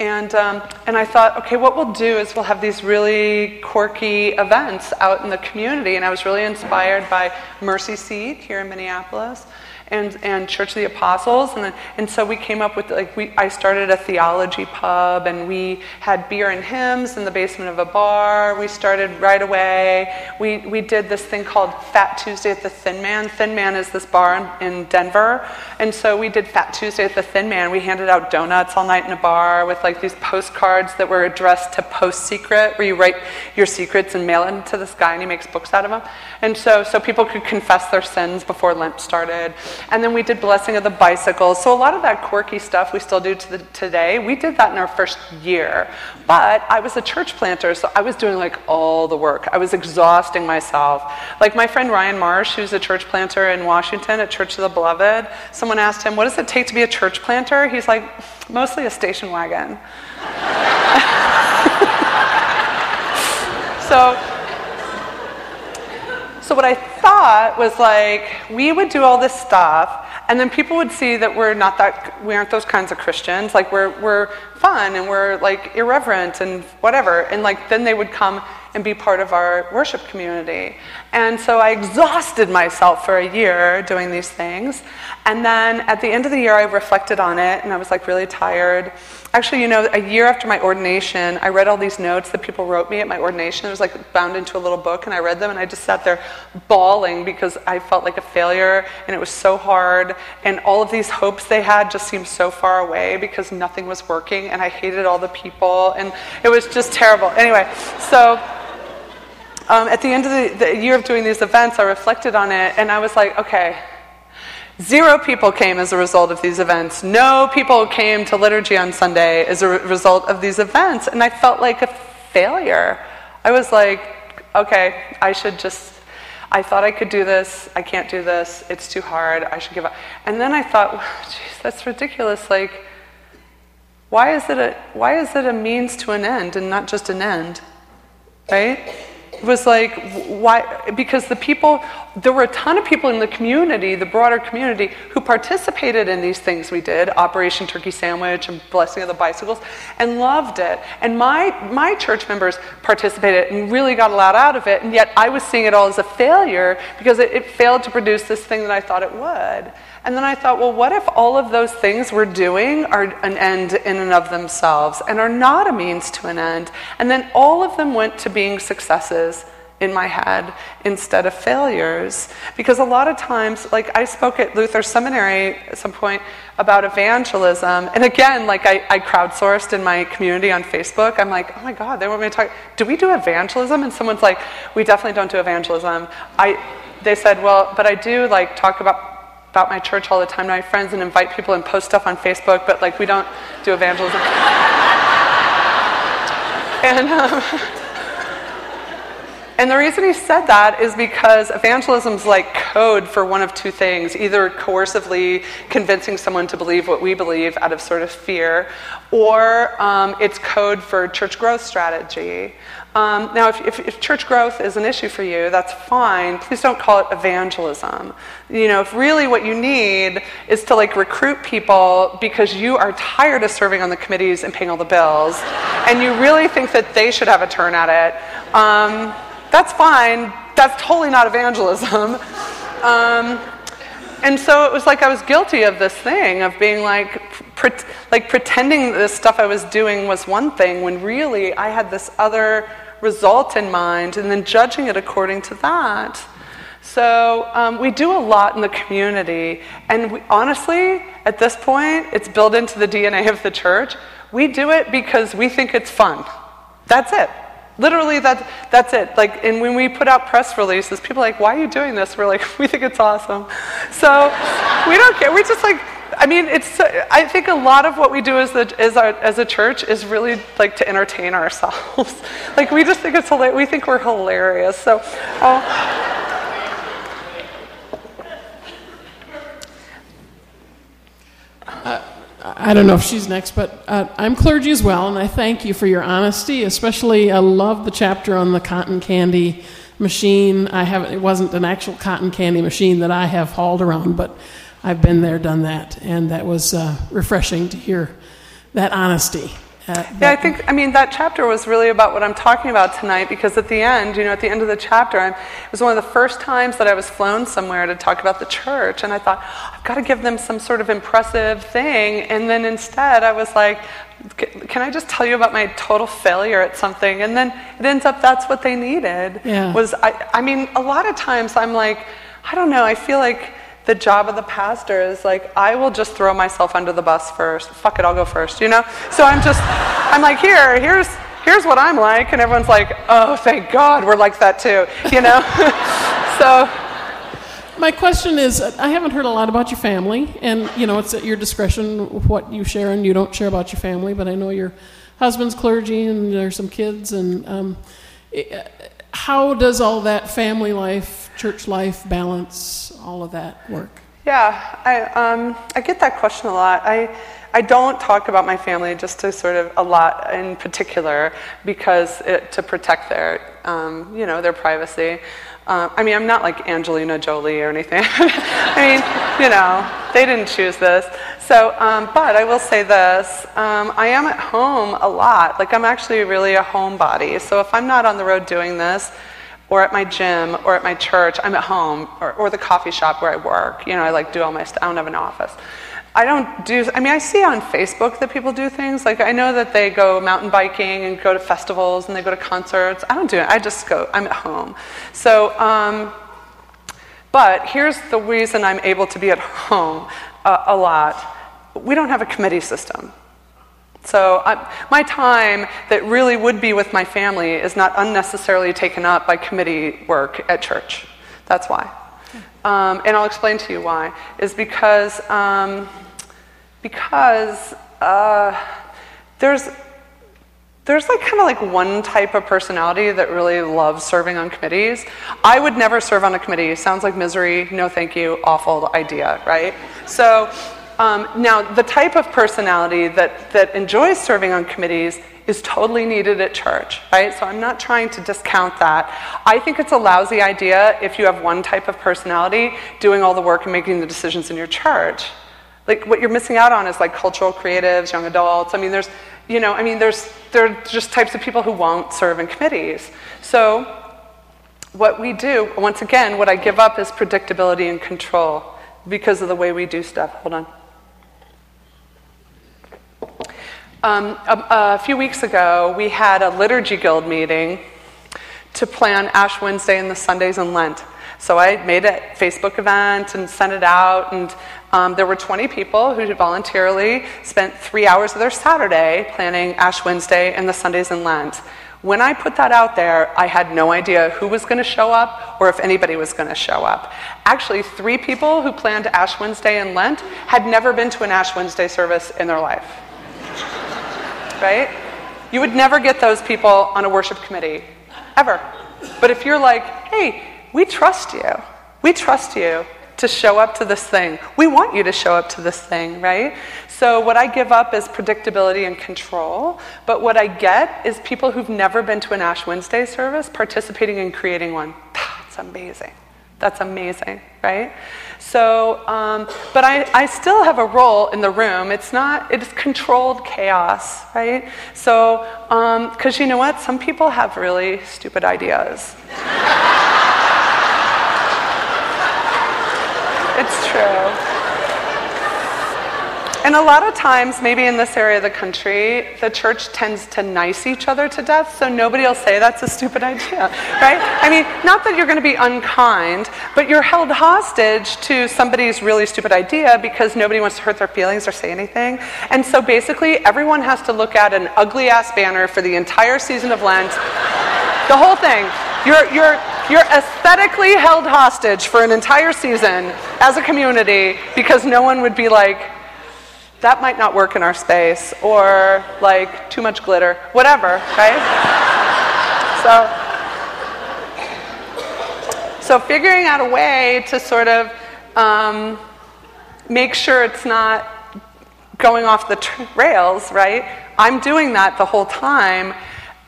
And, um, and I thought, okay, what we'll do is we'll have these really quirky events out in the community. And I was really inspired by Mercy Seat here in Minneapolis and, and Church of the Apostles. And, and so we came up with, like, we, I started a theology pub and we had beer and hymns in the basement of a bar. We started right away. We, we did this thing called Fat Tuesday at the Thin Man. Thin Man is this bar in, in Denver. And so we did Fat Tuesday at the Thin Man. We handed out donuts all night in a bar with like these postcards that were addressed to Post Secret, where you write your secrets and mail them to this guy and he makes books out of them. And so, so people could confess their sins before Lent started. And then we did Blessing of the Bicycles. So a lot of that quirky stuff we still do to the, today. We did that in our first year. But I was a church planter, so I was doing like all the work. I was exhausting myself. Like my friend Ryan Marsh, who's a church planter in Washington at Church of the Beloved, someone asked him, What does it take to be a church planter? He's like, Mostly a station wagon. so, so what I thought was like, we would do all this stuff, and then people would see that we're not that, we aren't those kinds of Christians. Like, we're, we're fun and we're like irreverent and whatever. And like, then they would come and be part of our worship community. And so I exhausted myself for a year doing these things. And then at the end of the year, I reflected on it and I was like really tired. Actually, you know, a year after my ordination, I read all these notes that people wrote me at my ordination. It was like bound into a little book, and I read them, and I just sat there bawling because I felt like a failure, and it was so hard. And all of these hopes they had just seemed so far away because nothing was working, and I hated all the people, and it was just terrible. Anyway, so. Um, at the end of the, the year of doing these events, I reflected on it, and I was like, okay, Zero people came as a result of these events. No people came to liturgy on Sunday as a result of these events. And I felt like a failure. I was like, okay, I should just, I thought I could do this. I can't do this. It's too hard. I should give up. And then I thought, geez, that's ridiculous. Like, why is, it a, why is it a means to an end and not just an end? Right? Was like, why? Because the people, there were a ton of people in the community, the broader community, who participated in these things we did, Operation Turkey Sandwich and Blessing of the Bicycles, and loved it. And my, my church members participated and really got a lot out of it, and yet I was seeing it all as a failure because it, it failed to produce this thing that I thought it would. And then I thought, well, what if all of those things we're doing are an end in and of themselves and are not a means to an end? And then all of them went to being successes in my head instead of failures. Because a lot of times, like I spoke at Luther Seminary at some point about evangelism. And again, like I, I crowdsourced in my community on Facebook. I'm like, oh my God, they want me to talk. Do we do evangelism? And someone's like, we definitely don't do evangelism. I, they said, well, but I do like talk about about my church all the time to my friends and invite people and post stuff on Facebook, but like we don't do evangelism. and um, And the reason he said that is because evangelism is like code for one of two things either coercively convincing someone to believe what we believe out of sort of fear, or um, it's code for church growth strategy. Um, now, if, if, if, church growth is an issue for you, that's fine. Please don't call it evangelism. You know, if really what you need is to like recruit people because you are tired of serving on the committees and paying all the bills, and you really think that they should have a turn at it, um, that's fine. That's totally not evangelism. Um, and so it was like I was guilty of this thing of being like, pre- like pretending this stuff I was doing was one thing when really I had this other result in mind and then judging it according to that. So um, we do a lot in the community, and we, honestly, at this point, it's built into the DNA of the church. We do it because we think it's fun. That's it. Literally, that, that's it. Like, and when we put out press releases, people are like, "Why are you doing this?" We're like, "We think it's awesome." So we don't care. We're just like I mean, it's. I think a lot of what we do as a, as, our, as a church is really like to entertain ourselves. like we just think it's hilarious. We think we're hilarious. So. Uh, uh, I don't know if she's next, but uh, I'm clergy as well, and I thank you for your honesty. Especially, I love the chapter on the cotton candy machine. I have it wasn't an actual cotton candy machine that I have hauled around, but I've been there, done that, and that was uh, refreshing to hear that honesty. Uh, yeah, I think, I mean, that chapter was really about what I'm talking about tonight because at the end, you know, at the end of the chapter, I'm, it was one of the first times that I was flown somewhere to talk about the church. And I thought, I've got to give them some sort of impressive thing. And then instead, I was like, can I just tell you about my total failure at something? And then it ends up that's what they needed. Yeah. Was I, I mean, a lot of times I'm like, I don't know, I feel like the job of the pastor is like, I will just throw myself under the bus first. Fuck it, I'll go first, you know? So I'm just, I'm like, here, here's, here's what I'm like. And everyone's like, oh, thank God we're like that too, you know? so. My question is I haven't heard a lot about your family, and you know, it's at your discretion what you share and you don't share about your family, but I know your husband's clergy and there's some kids. And um, how does all that family life, church life balance all of that work? Yeah, I, um, I get that question a lot. I, I don't talk about my family just to sort of a lot in particular because it, to protect their, um, you know, their privacy. Uh, I mean, I'm not like Angelina Jolie or anything. I mean, you know, they didn't choose this. So, um, but I will say this um, I am at home a lot. Like, I'm actually really a homebody. So, if I'm not on the road doing this, or at my gym or at my church. I'm at home or, or the coffee shop where I work. You know, I like do all my stuff. I don't have an office. I don't do, I mean, I see on Facebook that people do things. Like, I know that they go mountain biking and go to festivals and they go to concerts. I don't do it. I just go, I'm at home. So, um, but here's the reason I'm able to be at home uh, a lot. We don't have a committee system. So I, my time that really would be with my family is not unnecessarily taken up by committee work at church. That's why. Um, and I'll explain to you why. Is because um, because uh, there's there's like kind of like one type of personality that really loves serving on committees. I would never serve on a committee. Sounds like misery. No, thank you. Awful idea, right? So um, now, the type of personality that, that enjoys serving on committees is totally needed at church, right? So I'm not trying to discount that. I think it's a lousy idea if you have one type of personality doing all the work and making the decisions in your church. Like what you're missing out on is like cultural creatives, young adults. I mean, there's, you know, I mean, there's, there are just types of people who won't serve in committees. So what we do, once again, what I give up is predictability and control because of the way we do stuff. Hold on. Um, a, a, few weeks ago, we had a Liturgy Guild meeting to plan Ash Wednesday and the Sundays in Lent. So I made a Facebook event and sent it out, and um, there were 20 people who voluntarily spent three hours of their Saturday planning Ash Wednesday and the Sundays in Lent. When I put that out there, I had no idea who was going to show up or if anybody was going to show up. Actually, three people who planned Ash Wednesday and Lent had never been to an Ash Wednesday service in their life right? You would never get those people on a worship committee, ever. But if you're like, hey, we trust you, we trust you to show up to this thing. We want you to show up to this thing, right? So, what I give up is predictability and control, but what I get is people who've never been to an Ash Wednesday service participating in creating one. That's amazing. That's amazing, right? So, um, but I, I still have a role in the room. It's not, it's controlled chaos, right? So, because um, you know what? Some people have really stupid ideas. it's true. And a lot of times, maybe in this area of the country, the church tends to nice each other to death, so nobody will say that's a stupid idea, right? I mean, not that you're going to be unkind, but you're held hostage to somebody's really stupid idea because nobody wants to hurt their feelings or say anything. And so basically, everyone has to look at an ugly ass banner for the entire season of Lent. The whole thing. You're, you're, you're aesthetically held hostage for an entire season as a community because no one would be like, that might not work in our space, or like too much glitter, whatever, right? so, so figuring out a way to sort of um, make sure it's not going off the rails, right? I'm doing that the whole time.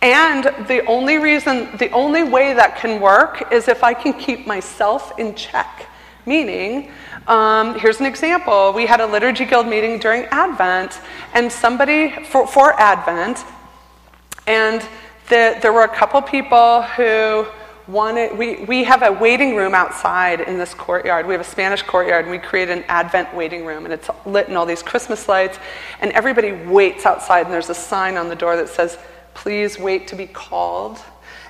And the only reason, the only way that can work is if I can keep myself in check. Meaning, um, here's an example. We had a liturgy guild meeting during Advent, and somebody for, for Advent, and the, there were a couple people who wanted. We, we have a waiting room outside in this courtyard. We have a Spanish courtyard, and we create an Advent waiting room, and it's lit in all these Christmas lights, and everybody waits outside, and there's a sign on the door that says, Please wait to be called.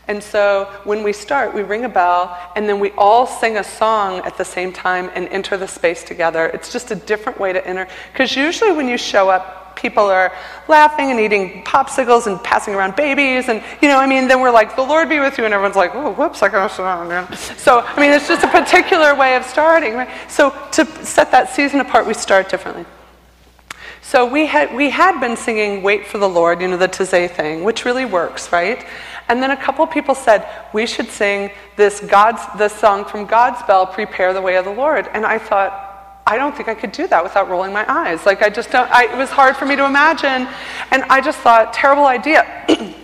And so when we start, we ring a bell, and then we all sing a song at the same time and enter the space together. It's just a different way to enter. Because usually when you show up, people are laughing and eating popsicles and passing around babies. And, you know, I mean, then we're like, the Lord be with you. And everyone's like, oh, whoops, I gotta sit down. So, I mean, it's just a particular way of starting, right? So to set that season apart, we start differently. So we had, we had been singing Wait for the Lord, you know, the Taizé thing, which really works, right? And then a couple people said, we should sing this, God's, this song from Godspell, Prepare the Way of the Lord. And I thought, I don't think I could do that without rolling my eyes. Like, I just don't, I, it was hard for me to imagine. And I just thought, terrible idea.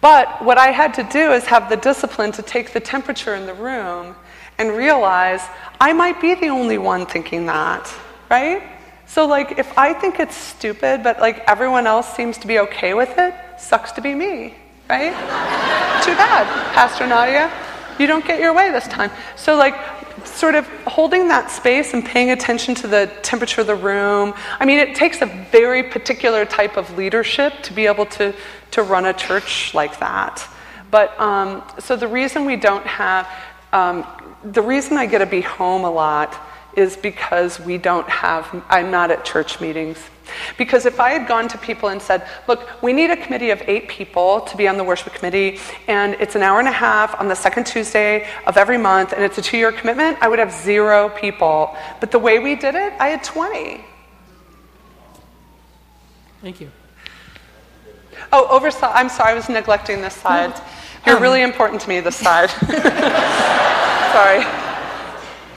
but what I had to do is have the discipline to take the temperature in the room and realize I might be the only one thinking that, right? So, like, if I think it's stupid, but like everyone else seems to be okay with it, sucks to be me right? Too bad, Pastor Nadia. You don't get your way this time. So, like, sort of holding that space and paying attention to the temperature of the room. I mean, it takes a very particular type of leadership to be able to, to run a church like that. But um, so the reason we don't have, um, the reason I get to be home a lot is because we don't have, I'm not at church meetings. Because if I had gone to people and said, look, we need a committee of eight people to be on the worship committee, and it's an hour and a half on the second Tuesday of every month, and it's a two year commitment, I would have zero people. But the way we did it, I had 20. Thank you. Oh, oversight. I'm sorry, I was neglecting this side. You're um, really important to me, this side. sorry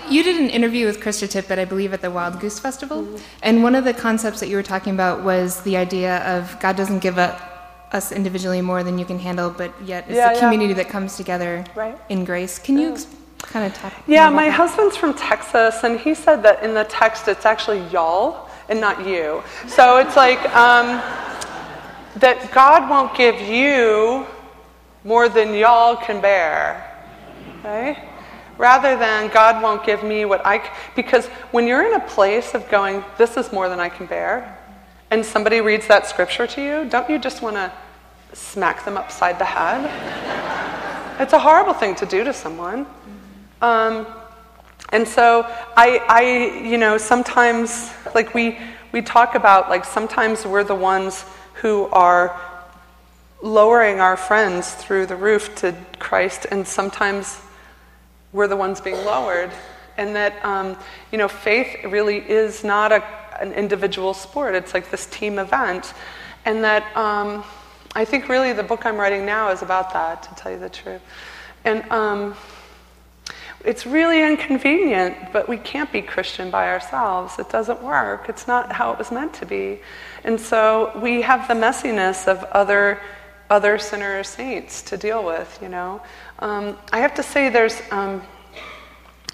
you did an interview with Krista Tippett, I believe, at the Wild Goose Festival, mm-hmm. and one of the concepts that you were talking about was the idea of God doesn't give us individually more than you can handle, but yet it's yeah, a community yeah. that comes together right. in grace. Can you kind of talk? Yeah, my that? husband's from Texas, and he said that in the text it's actually y'all and not you. So it's like um, that God won't give you more than y'all can bear, right? Rather than God won't give me what I because when you're in a place of going this is more than I can bear and somebody reads that scripture to you don't you just want to smack them upside the head? It's a horrible thing to do to someone. Um, and so I, I you know sometimes like we we talk about like sometimes we're the ones who are lowering our friends through the roof to Christ and sometimes we're the ones being lowered. And that, um, you know, faith really is not a, an individual sport, it's like this team event. And that um, I think really the book I'm writing now is about that, to tell you the truth. And um, it's really inconvenient, but we can't be Christian by ourselves. It doesn't work. It's not how it was meant to be. And so we have the messiness of other other sinner saints to deal with, you know. Um, I have to say, there's, um,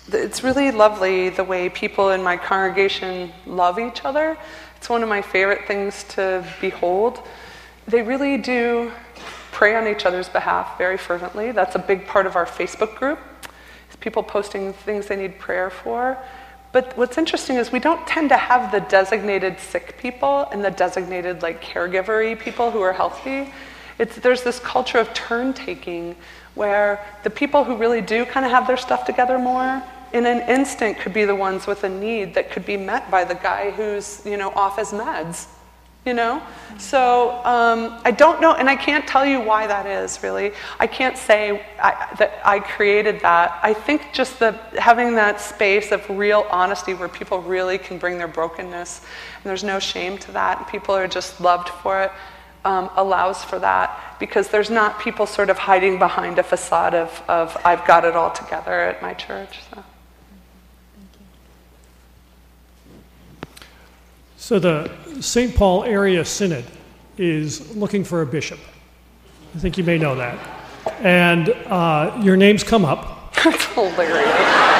it's really lovely the way people in my congregation love each other. It's one of my favorite things to behold. They really do pray on each other's behalf very fervently. That's a big part of our Facebook group. It's people posting things they need prayer for. But what's interesting is we don't tend to have the designated sick people and the designated like caregivery people who are healthy. It's, there's this culture of turn taking where the people who really do kind of have their stuff together more in an instant could be the ones with a need that could be met by the guy who's you know off his meds you know? So um, i don't know and i can't tell you why that is really. I can't say I, that i created that. I think just the having that space of real honesty where people really can bring their brokenness and there's no shame to that and people are just loved for it um, allows for that because there's not people sort of hiding behind a facade of, of I've got it all together at my church. So. So the St. Paul Area Synod is looking for a bishop. I think you may know that. And uh, your names come up. That's hilarious.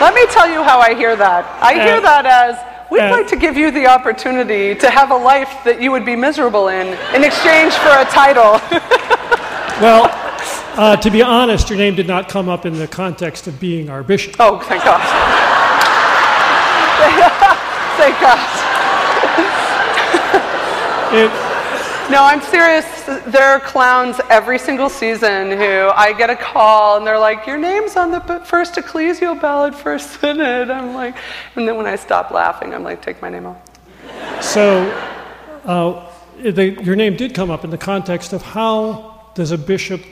Let me tell you how I hear that. I hear that as we'd uh, like to give you the opportunity to have a life that you would be miserable in in exchange for a title. Well, uh, to be honest, your name did not come up in the context of being our bishop. oh, thank God. thank God. It, No, I'm serious. There are clowns every single season who I get a call and they're like, Your name's on the first ecclesial ballot for a synod. I'm like, and then when I stop laughing, I'm like, Take my name off. so uh, the, your name did come up in the context of how does a bishop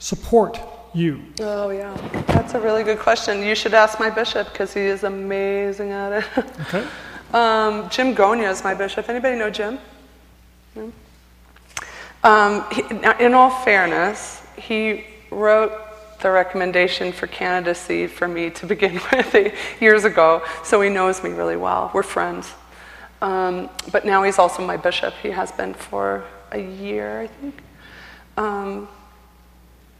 support you? Oh, yeah. That's a really good question. You should ask my bishop because he is amazing at it. Okay. Um, Jim Gonia is my bishop. Anybody know Jim? No? Um, he, in all fairness, he wrote the recommendation for candidacy for me to begin with years ago, so he knows me really well. We're friends. Um, but now he's also my bishop. He has been for a year, I think. Um,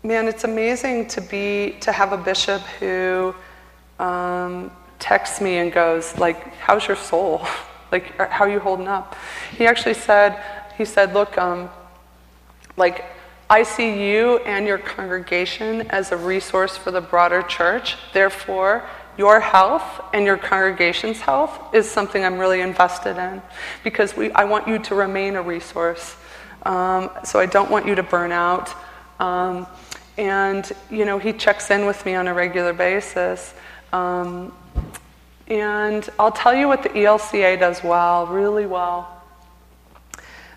man, it's amazing to be to have a bishop who um, texts me and goes like, "How's your soul? like, how are you holding up?" He actually said, he said, "Look, um, like." I see you and your congregation as a resource for the broader church. Therefore, your health and your congregation's health is something I'm really invested in because we, I want you to remain a resource. Um, so I don't want you to burn out. Um, and, you know, he checks in with me on a regular basis. Um, and I'll tell you what the ELCA does well, really well.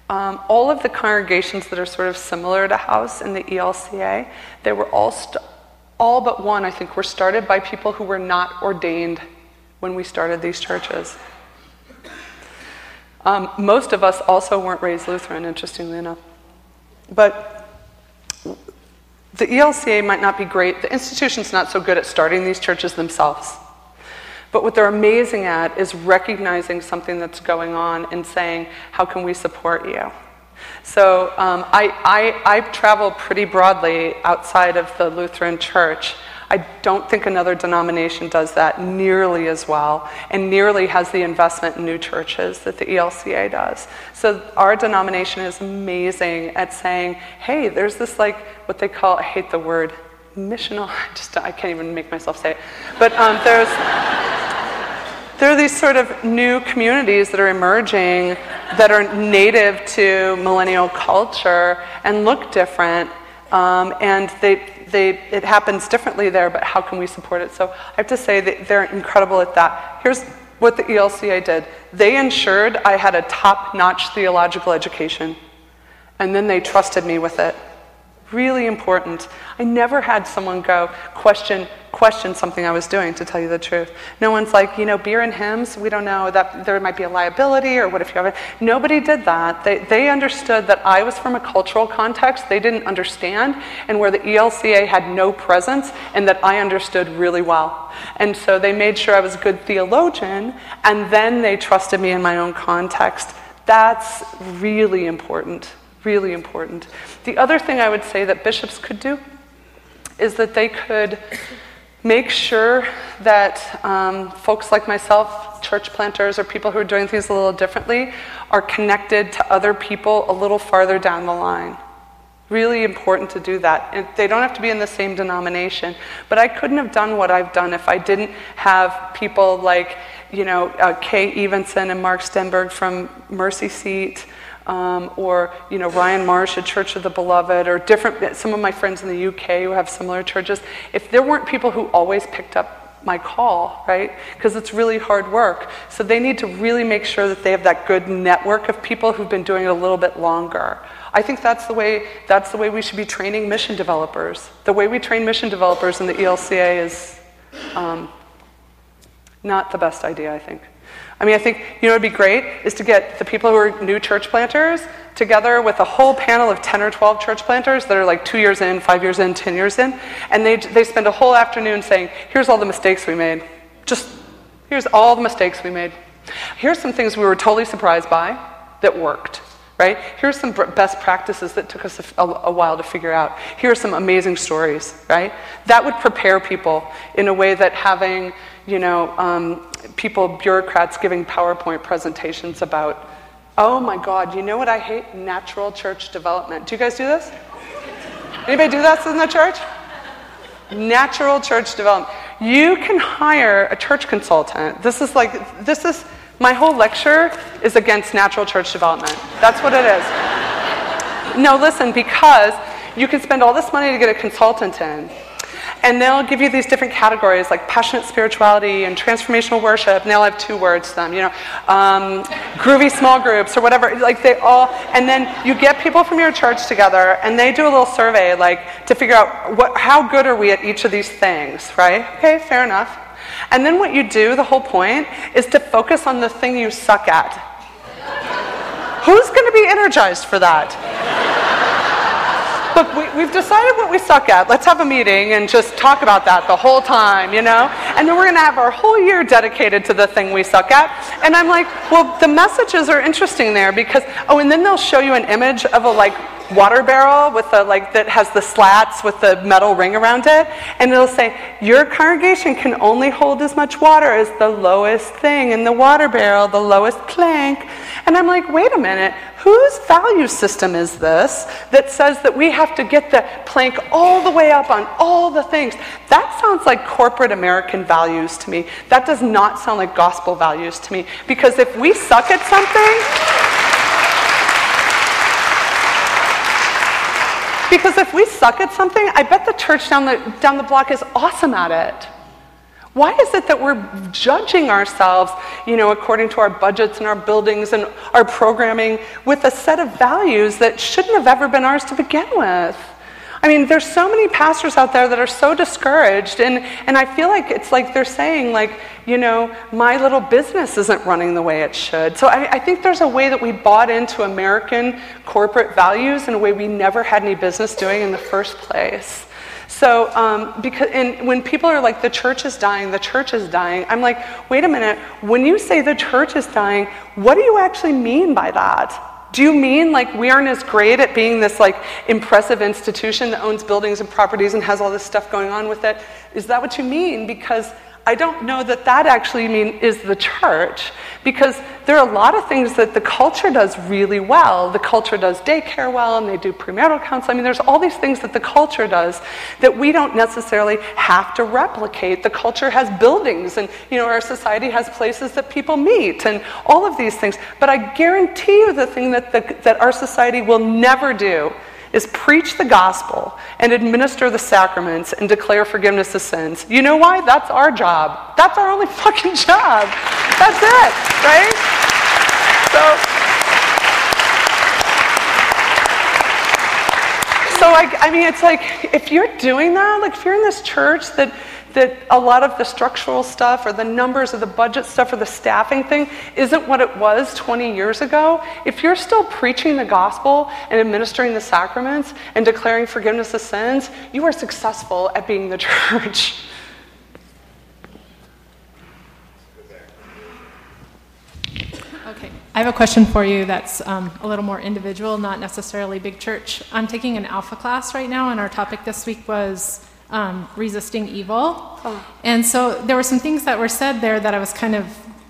Um, all of the congregations that are sort of similar to House in the ELCA, they were all, st- all but one, I think, were started by people who were not ordained when we started these churches. Um, most of us also weren't raised Lutheran, interestingly enough. But the ELCA might not be great. The institution's not so good at starting these churches themselves. But what they're amazing at is recognizing something that's going on and saying, how can we support you? So um, I, I, I travel pretty broadly outside of the Lutheran Church. I don't think another denomination does that nearly as well and nearly has the investment in new churches that the ELCA does. So our denomination is amazing at saying, hey, there's this like what they call, I hate the word, missional, I just, I can't even make myself say it. But um, there's, there are these sort of new communities that are emerging that are native to millennial culture and look different. Um, and they, they, it happens differently there, but how can we support it? So I have to say that they're incredible at that. Here's what the ELCA did they ensured I had a top notch theological education, and then they trusted me with it. Really important. I never had someone go question question something I was doing, to tell you the truth. No one's like, you know, beer and hymns, we don't know that there might be a liability or what if you have it. Nobody did that. They, they understood that I was from a cultural context they didn't understand and where the ELCA had no presence and that I understood really well. And so they made sure I was a good theologian and then they trusted me in my own context. That's really important. Really important. The other thing I would say that bishops could do is that they could make sure that um, folks like myself, church planters, or people who are doing things a little differently, are connected to other people a little farther down the line. Really important to do that. And they don't have to be in the same denomination. But I couldn't have done what I've done if I didn't have people like, you know, uh, Kay Evenson and Mark Stenberg from Mercy Seat um, or you know Ryan Marsh at Church of the Beloved, or different. Some of my friends in the UK who have similar churches. If there weren't people who always picked up my call, right? Because it's really hard work. So they need to really make sure that they have that good network of people who've been doing it a little bit longer. I think that's the way that's the way we should be training mission developers. The way we train mission developers in the ELCA is um, not the best idea, I think. I mean, I think, you know, it'd be great is to get the people who are new church planters together with a whole panel of 10 or 12 church planters that are like two years in, five years in, 10 years in, and they, they spend a whole afternoon saying, here's all the mistakes we made. Just, here's all the mistakes we made. Here's some things we were totally surprised by that worked right? Here's some best practices that took us a, a, while to figure out. Here are some amazing stories, right? That would prepare people in a way that having, you know, um, people, bureaucrats giving PowerPoint presentations about, oh my God, you know what I hate? Natural church development. Do you guys do this? Anybody do this in the church? Natural church development. You can hire a church consultant. This is like, this is, my whole lecture is against natural church development. That's what it is. no, listen, because you can spend all this money to get a consultant in, and they'll give you these different categories like passionate spirituality and transformational worship, and they'll have two words to them, you know, um, groovy small groups or whatever. Like they all, and then you get people from your church together, and they do a little survey, like to figure out what, how good are we at each of these things, right? Okay, fair enough. And then what you do, the whole point, is to focus on the thing you suck at. Who's going to be energized for that? look, we, we've decided what we suck at. Let's have a meeting and just talk about that the whole time, you know? And then we're going to have our whole year dedicated to the thing we suck at. And I'm like, well, the messages are interesting there because, oh, and then they'll show you an image of a like water barrel with the like that has the slats with the metal ring around it and it'll say your congregation can only hold as much water as the lowest thing in the water barrel the lowest plank and i'm like wait a minute. Whose value system is this that says that we have to get the plank all the way up on all the things? That sounds like corporate american values to me. That does not sound like gospel values to me because if we suck at something Because if we suck at something, I bet the church down the, down the block is awesome at it. Why is it that we're judging ourselves, you know, according to our budgets and our buildings and our programming with a set of values that shouldn't have ever been ours to begin with? I mean, there's so many pastors out there that are so discouraged, and, and I feel like it's like they're saying, like, you know, my little business isn't running the way it should. So I, I think there's a way that we bought into American corporate values in a way we never had any business doing in the first place. So, um, because, and when people are like, the church is dying, the church is dying, I'm like, wait a minute, when you say the church is dying, what do you actually mean by that? Do you mean like we aren't as great at being this like impressive institution that owns buildings and properties and has all this stuff going on with it? Is that what you mean? Because I don't know that that actually mean is the church because there are a lot of things that the culture does really well. The culture does daycare well and they do premarital counseling. I mean, there's all these things that the culture does that we don't necessarily have to replicate. The culture has buildings and, you know, our society has places that people meet and all of these things. But I guarantee you the thing that, the, that our society will never do is preach the gospel and administer the sacraments and declare forgiveness of sins. You know why? That's our job. That's our only fucking job. That's it, right? So, so I, I mean, it's like if you're doing that, like if you're in this church that that a lot of the structural stuff or the numbers or the budget stuff or the staffing thing isn't what it was 20 years ago, if you're still preaching the gospel and administering the sacraments and declaring forgiveness of sins, you are successful at being the church. Okay, I have a question for you that's um, a little more individual, not necessarily big church. I'm taking an alpha class right now, and our topic this week was um, resisting evil. Oh. And so there were some things that were said there that I was kind of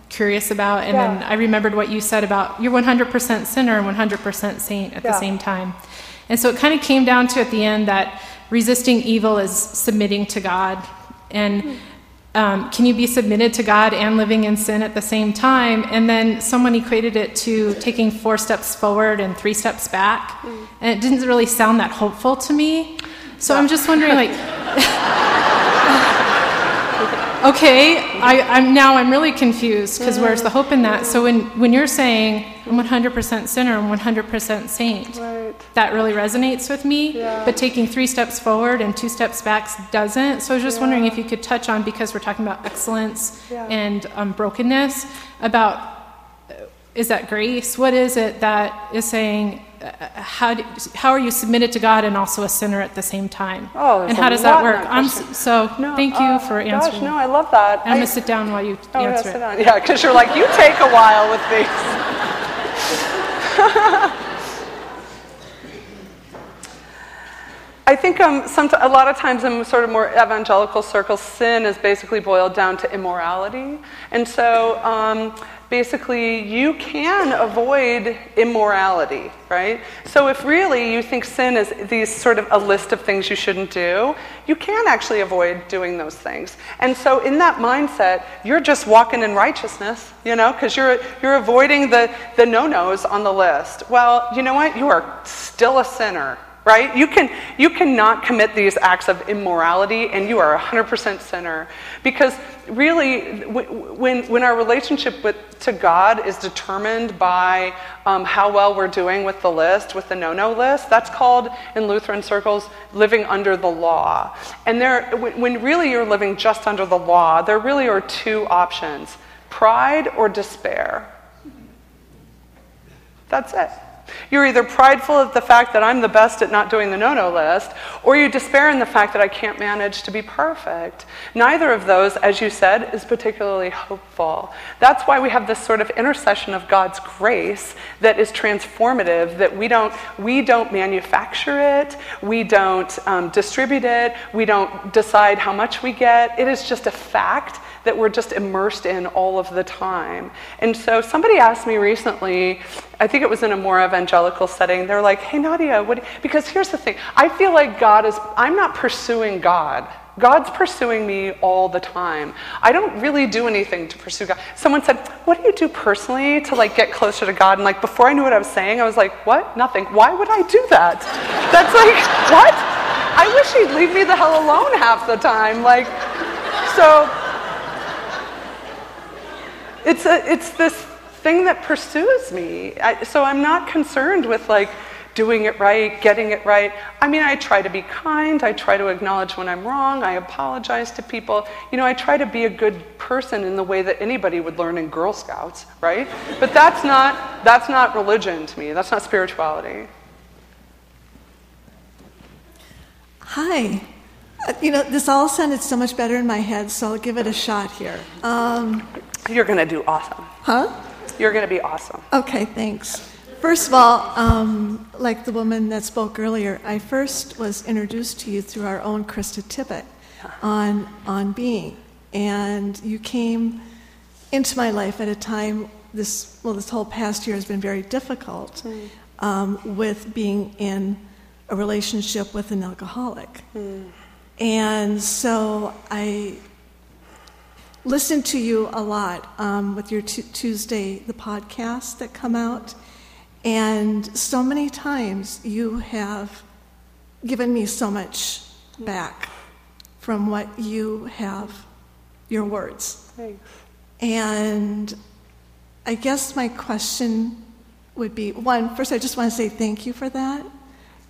curious about, and yeah. then I remembered what you said about you're 100% sinner and 100% saint at yeah. the same time. And so it kind of came down to at the end that resisting evil is submitting to God. And mm um, can you be submitted to God and living in sin at the same time? And then someone equated it to taking four steps forward and three steps back. Mm. And it didn't really sound that hopeful to me. So I'm just wondering, like, okay, I, am now I'm really confused because where's the hope in that? So when, when you're saying I'm 100% sinner, I'm 100% saint, right. that really resonates with me. Yeah. But taking three steps forward and two steps back doesn't. So I was just yeah. wondering if you could touch on because we're talking about excellence and um, brokenness about is that grace? What is it that is saying how, do, how are you submitted to God and also a sinner at the same time? Oh, and how does that work? That so no, thank you uh, for answering. Gosh, no, I love that. I'm gonna sit down while you oh, answer yeah, it. Down. Yeah, because you're like you take a while with these. I think um, some, a lot of times in sort of more evangelical circles, sin is basically boiled down to immorality. And so um, basically you can avoid immorality, right? So if really you think sin is these sort of a list of things you shouldn't do, you can actually avoid doing those things. And so in that mindset, you're just walking in righteousness, you know, because you're you're avoiding the, the no-nos on the list. Well, you know what? You are still a sinner, right? You can you cannot commit these acts of immorality and you are a 100% sinner because really when when our relationship with to God is determined by um, how well we're doing with the list, with the no-no list, that's called in Lutheran circles living under the law. And there when really you're living just under the law, there really are two options: pride or despair. That's it. You're either prideful of the fact that I'm the best at not doing the no no list, or you despair in the fact that I can't manage to be perfect. Neither of those, as you said, is particularly hopeful. That's why we have this sort of intercession of God's grace that is transformative, that we don't, we don't manufacture it, we don't um, distribute it, we don't decide how much we get. It is just a fact that we're just immersed in all of the time. And so somebody asked me recently, I think it was in a more evangelical setting, they're like, hey, Nadia, what? Because here's the thing I feel like God is, I'm not pursuing God. God's pursuing me all the time. I don't really do anything to pursue God. Someone said, "What do you do personally to like get closer to God?" And like before I knew what I was saying, I was like, "What? Nothing. Why would I do that?" That's like, "What? I wish he'd leave me the hell alone half the time." Like so it's, a, it's this thing that pursues me. I, so I'm not concerned with like doing it right, getting it right. I mean, I try to be kind. I try to acknowledge when I'm wrong. I apologize to people. You know, I try to be a good person in the way that anybody would learn in Girl Scouts, right? But that's not, that's not religion to me. That's not spirituality. Hi. Uh, you know, this all sounded so much better in my head, so I'll give it a shot here. Um, You're going to do awesome. Huh? You're going to be awesome. Okay, thanks. First of all, um, like the woman that spoke earlier, I first was introduced to you through our own Krista Tippett on, on being. And you came into my life at a time, this, well, this whole past year has been very difficult mm. um, with being in a relationship with an alcoholic. Mm. And so I listened to you a lot um, with your t- Tuesday, the podcasts that come out. And so many times you have given me so much back from what you have, your words. Thanks. And I guess my question would be one, first, I just want to say thank you for that.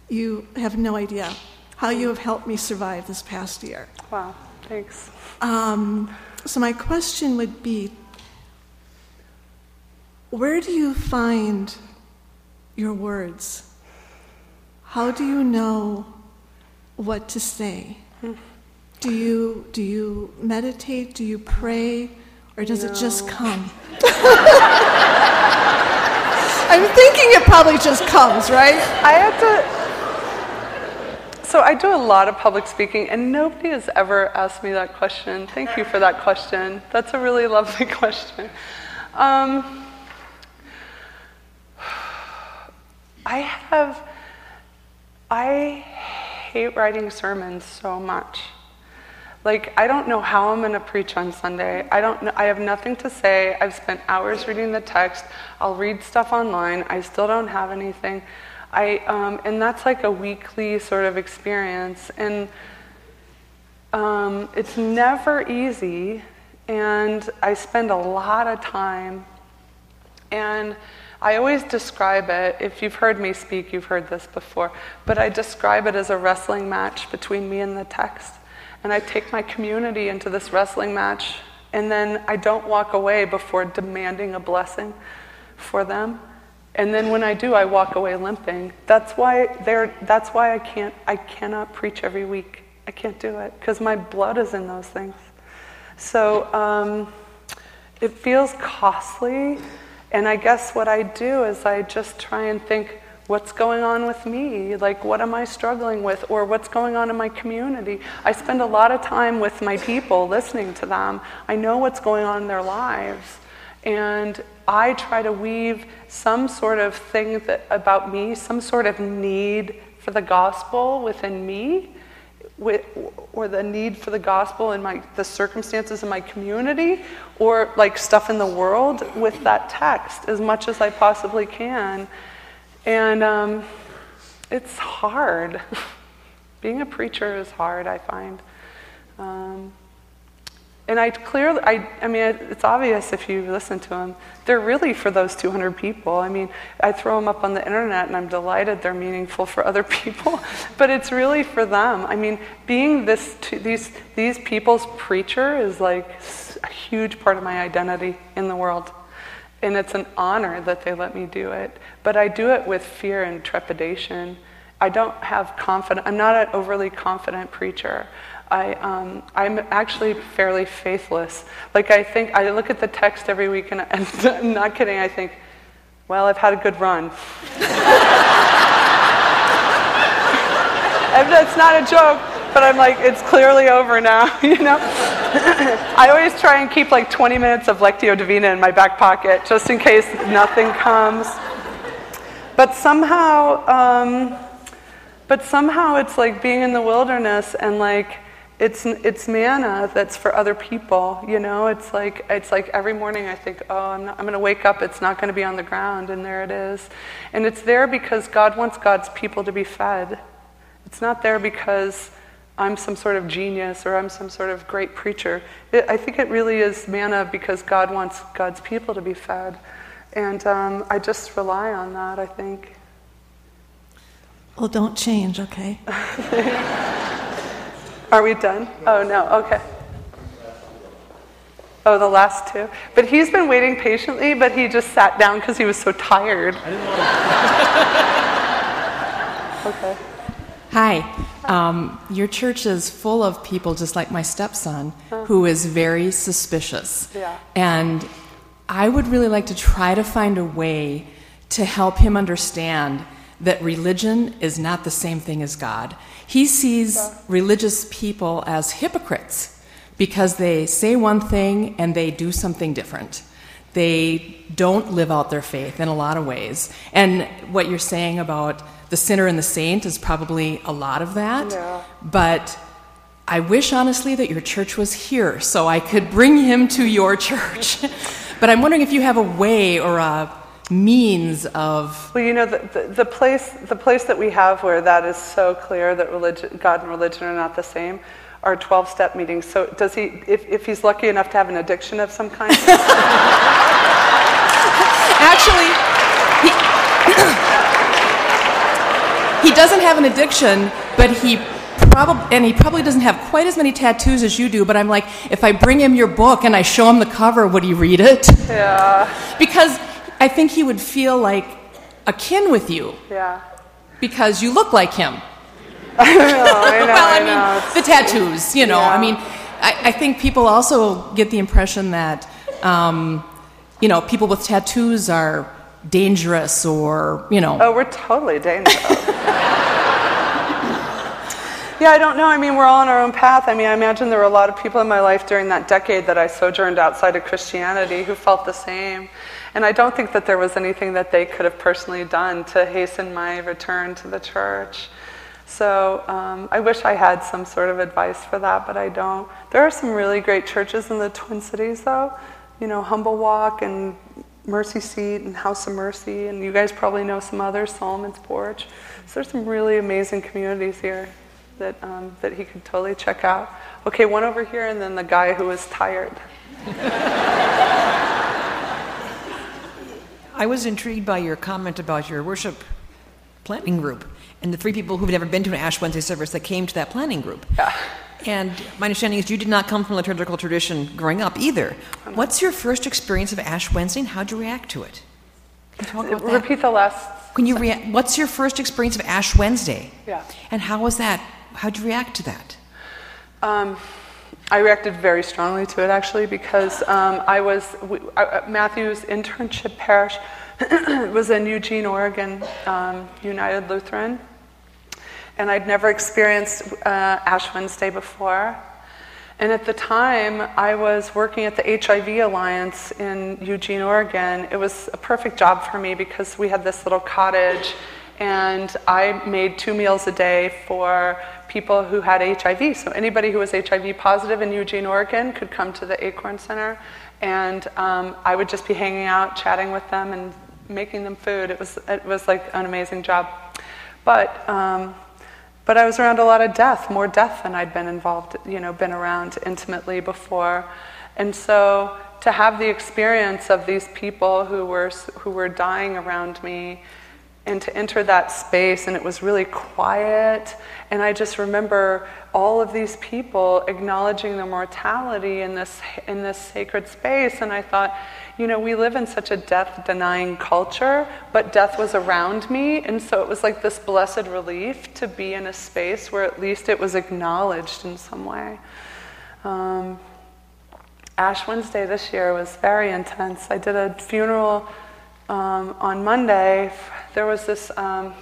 You have no idea how you have helped me survive this past year. Wow, thanks. Um, so, my question would be where do you find your words? How do you know what to say? Do you, do you meditate? Do you pray? Or does it just come? I'm thinking it probably just comes, right? I have to. So I do a lot of public speaking, and nobody has ever asked me that question. Thank you for that question. That's a really lovely question. Um, I have. I hate writing sermons so much. Like, I don't know how I'm going to preach on Sunday. I don't know, I have nothing to say. I've spent hours reading the text. I'll read stuff online. I still don't have anything. I, um, and that's like a weekly sort of experience. And um, it's never easy. And I spend a lot of time. And I always describe it, if you've heard me speak, you've heard this before, but I describe it as a wrestling match between me and the text. And I take my community into this wrestling match, and then I don't walk away before demanding a blessing for them. And then when I do, I walk away limping. That's why that's why I can't I cannot preach every week. I can't do it because my blood is in those things. So um, it feels costly, and I guess what I do is I just try and think, what's going on with me? Like, what am I struggling with? Or what's going on in my community? I spend a lot of time with my people listening to them. I know what's going on in their lives. And I try to weave some sort of thing that, about me, some sort of need for the gospel within me, with, or the need for the gospel in my, the circumstances in my community, or like stuff in the world with that text as much as I possibly can. And um, it's hard. Being a preacher is hard, I find. Um, and I clearly, I, I mean, it's obvious if you listen to them. They're really for those 200 people. I mean, I throw them up on the internet and I'm delighted they're meaningful for other people, but it's really for them. I mean, being this, these, these people's preacher is like a huge part of my identity in the world. And it's an honor that they let me do it. But I do it with fear and trepidation. I don't have confidence, I'm not an overly confident preacher. I, um, I'm actually fairly faithless. Like, I think, I look at the text every week, and, and not kidding, I think, well, I've had a good run. That's not a joke, but I'm like, it's clearly over now, you know? I always try and keep like 20 minutes of Lectio Divina in my back pocket, just in case nothing comes. But somehow, um, but somehow it's like being in the wilderness and like, it's, it's manna that's for other people, you know? It's like, it's like every morning I think, oh, I'm, I'm going to wake up, it's not going to be on the ground, and there it is. And it's there because God wants God's people to be fed. It's not there because I'm some sort of genius or I'm some sort of great preacher. It, I think it really is manna because God wants God's people to be fed. And um, I just rely on that, I think. Well, don't change, okay? Are we done? Oh, no, okay. Oh, the last two. But he's been waiting patiently, but he just sat down because he was so tired. okay. Hi. Um, your church is full of people just like my stepson who is very suspicious. Yeah. And I would really like to try to find a way to help him understand that religion is not the same thing as God. He sees religious people as hypocrites because they say one thing and they do something different. They don't live out their faith in a lot of ways. And what you're saying about the sinner and the saint is probably a lot of that. Yeah. But I wish honestly that your church was here so I could bring him to your church. but I'm wondering if you have a way or a means of well you know the, the, the, place the place that we have where that is so clear that religion god and religion are not the same are 12 step meetings so does he if, if he's lucky enough to have an addiction of some kind actually he, he doesn't have an addiction, but he probably and he probably doesn't have quite as many tattoos as you do. But I'm like, if I bring him your book and I show him the cover, would he read it? Yeah. because I think he would feel like akin with you Yeah. because you look like him. I know, I know, well, I I mean, know. the tattoos, you know. I mean, I, I think people also get the impression that, um, you know, people with tattoos are dangerous or, you know. Oh, we're totally dangerous. yeah, I don't know. I mean, we're all on our own path. I mean, I imagine there were a lot of people in my life during that decade that I sojourned outside of Christianity who felt the same. And I don't think that there was anything that they could have personally done to hasten my return to the church. So um, I wish I had some sort of advice for that, but I don't. There are some really great churches in the Twin Cities, though. You know, Humble Walk and Mercy Seat and House of Mercy, and you guys probably know some others, Solomon's Porch. So there's some really amazing communities here that, um, that he could totally check out. Okay, one over here, and then the guy who was tired. I was intrigued by your comment about your worship planning group and the three people who've never been to an Ash Wednesday service that came to that planning group. Yeah. And my understanding is you did not come from a liturgical tradition growing up either. What's your first experience of Ash Wednesday and how'd you react to it? Can you talk about that? Repeat the last. Can you rea- What's your first experience of Ash Wednesday? Yeah. And how was that? How'd you react to that? Um, I reacted very strongly to it actually because um, I was we, uh, Matthew's internship parish was in Eugene, Oregon, um, United Lutheran, and I'd never experienced uh, Ash Wednesday before. And at the time, I was working at the HIV Alliance in Eugene, Oregon. It was a perfect job for me because we had this little cottage, and I made two meals a day for people who had HIV. So anybody who was HIV positive in Eugene, Oregon could come to the Acorn Center, and um, I would just be hanging out, chatting with them, and making them food. It was it was like an amazing job, but. Um, but I was around a lot of death, more death than I'd been involved, you know, been around intimately before. And so to have the experience of these people who were, who were dying around me and to enter that space, and it was really quiet. And I just remember all of these people acknowledging their mortality in this, in this sacred space. And I thought, you know, we live in such a death denying culture, but death was around me. And so it was like this blessed relief to be in a space where at least it was acknowledged in some way. Um, Ash Wednesday this year was very intense. I did a funeral um, on Monday. There was this, um,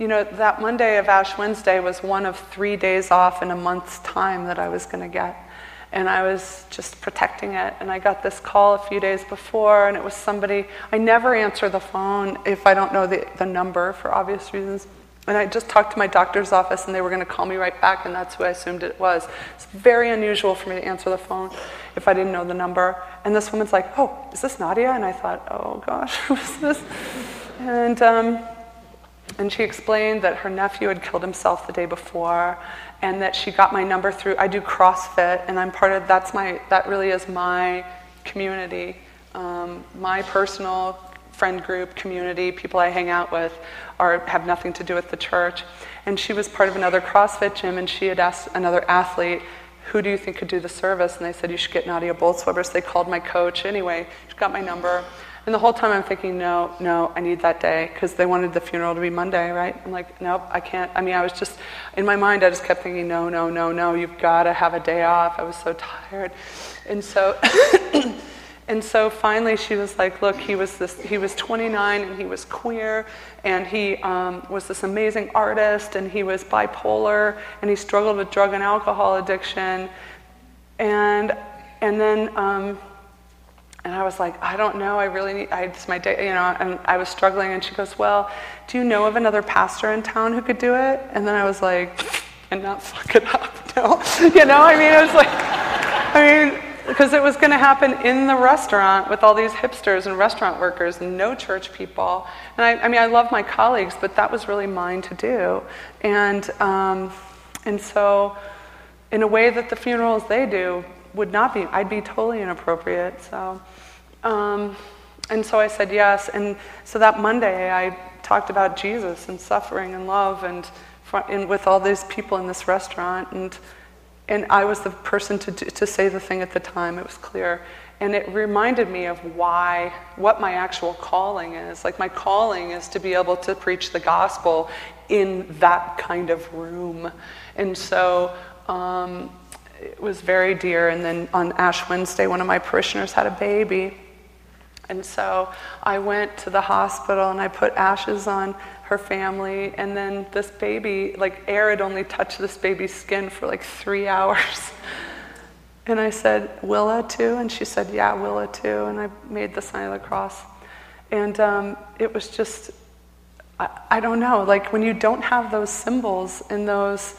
you know, that Monday of Ash Wednesday was one of three days off in a month's time that I was going to get. And I was just protecting it. And I got this call a few days before, and it was somebody. I never answer the phone if I don't know the, the number for obvious reasons. And I just talked to my doctor's office, and they were going to call me right back, and that's who I assumed it was. It's very unusual for me to answer the phone if I didn't know the number. And this woman's like, "Oh, is this Nadia?" And I thought, "Oh gosh, who's this?" And um, and she explained that her nephew had killed himself the day before, and that she got my number through. I do CrossFit, and I'm part of that's my that really is my community, um, my personal friend group community. People I hang out with are have nothing to do with the church. And she was part of another CrossFit gym, and she had asked another athlete. Who do you think could do the service? And they said, You should get Nadia Bolz-Weber. So they called my coach. Anyway, she got my number. And the whole time I'm thinking, no, no, I need that day because they wanted the funeral to be Monday, right? I'm like, nope, I can't. I mean, I was just, in my mind, I just kept thinking, no, no, no, no, you've got to have a day off. I was so tired. And so, and so finally she was like, look, he was this, he was 29 and he was queer and he um, was this amazing artist and he was bipolar and he struggled with drug and alcohol addiction. And, and then, um, and I was like, I don't know. I really need. I, it's my day, you know. And I was struggling. And she goes, Well, do you know of another pastor in town who could do it? And then I was like, and not fuck it up. No, you know. I mean, it was like, I mean, because it was going to happen in the restaurant with all these hipsters and restaurant workers and no church people. And I, I mean, I love my colleagues, but that was really mine to do. And um, and so, in a way that the funerals they do would not be, I'd be totally inappropriate. So, um, And so I said yes. And so that Monday, I talked about Jesus and suffering and love and, and with all these people in this restaurant. And, and I was the person to, to say the thing at the time. It was clear. And it reminded me of why, what my actual calling is. Like, my calling is to be able to preach the gospel in that kind of room. And so um, it was very dear. And then on Ash Wednesday, one of my parishioners had a baby. And so I went to the hospital and I put ashes on her family. And then this baby, like air had only touched this baby's skin for like three hours. And I said, Willa too? And she said, Yeah, Willa too. And I made the sign of the cross. And um, it was just, I, I don't know, like when you don't have those symbols and those,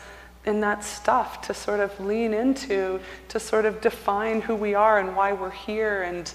in that stuff to sort of lean into, to sort of define who we are and why we're here and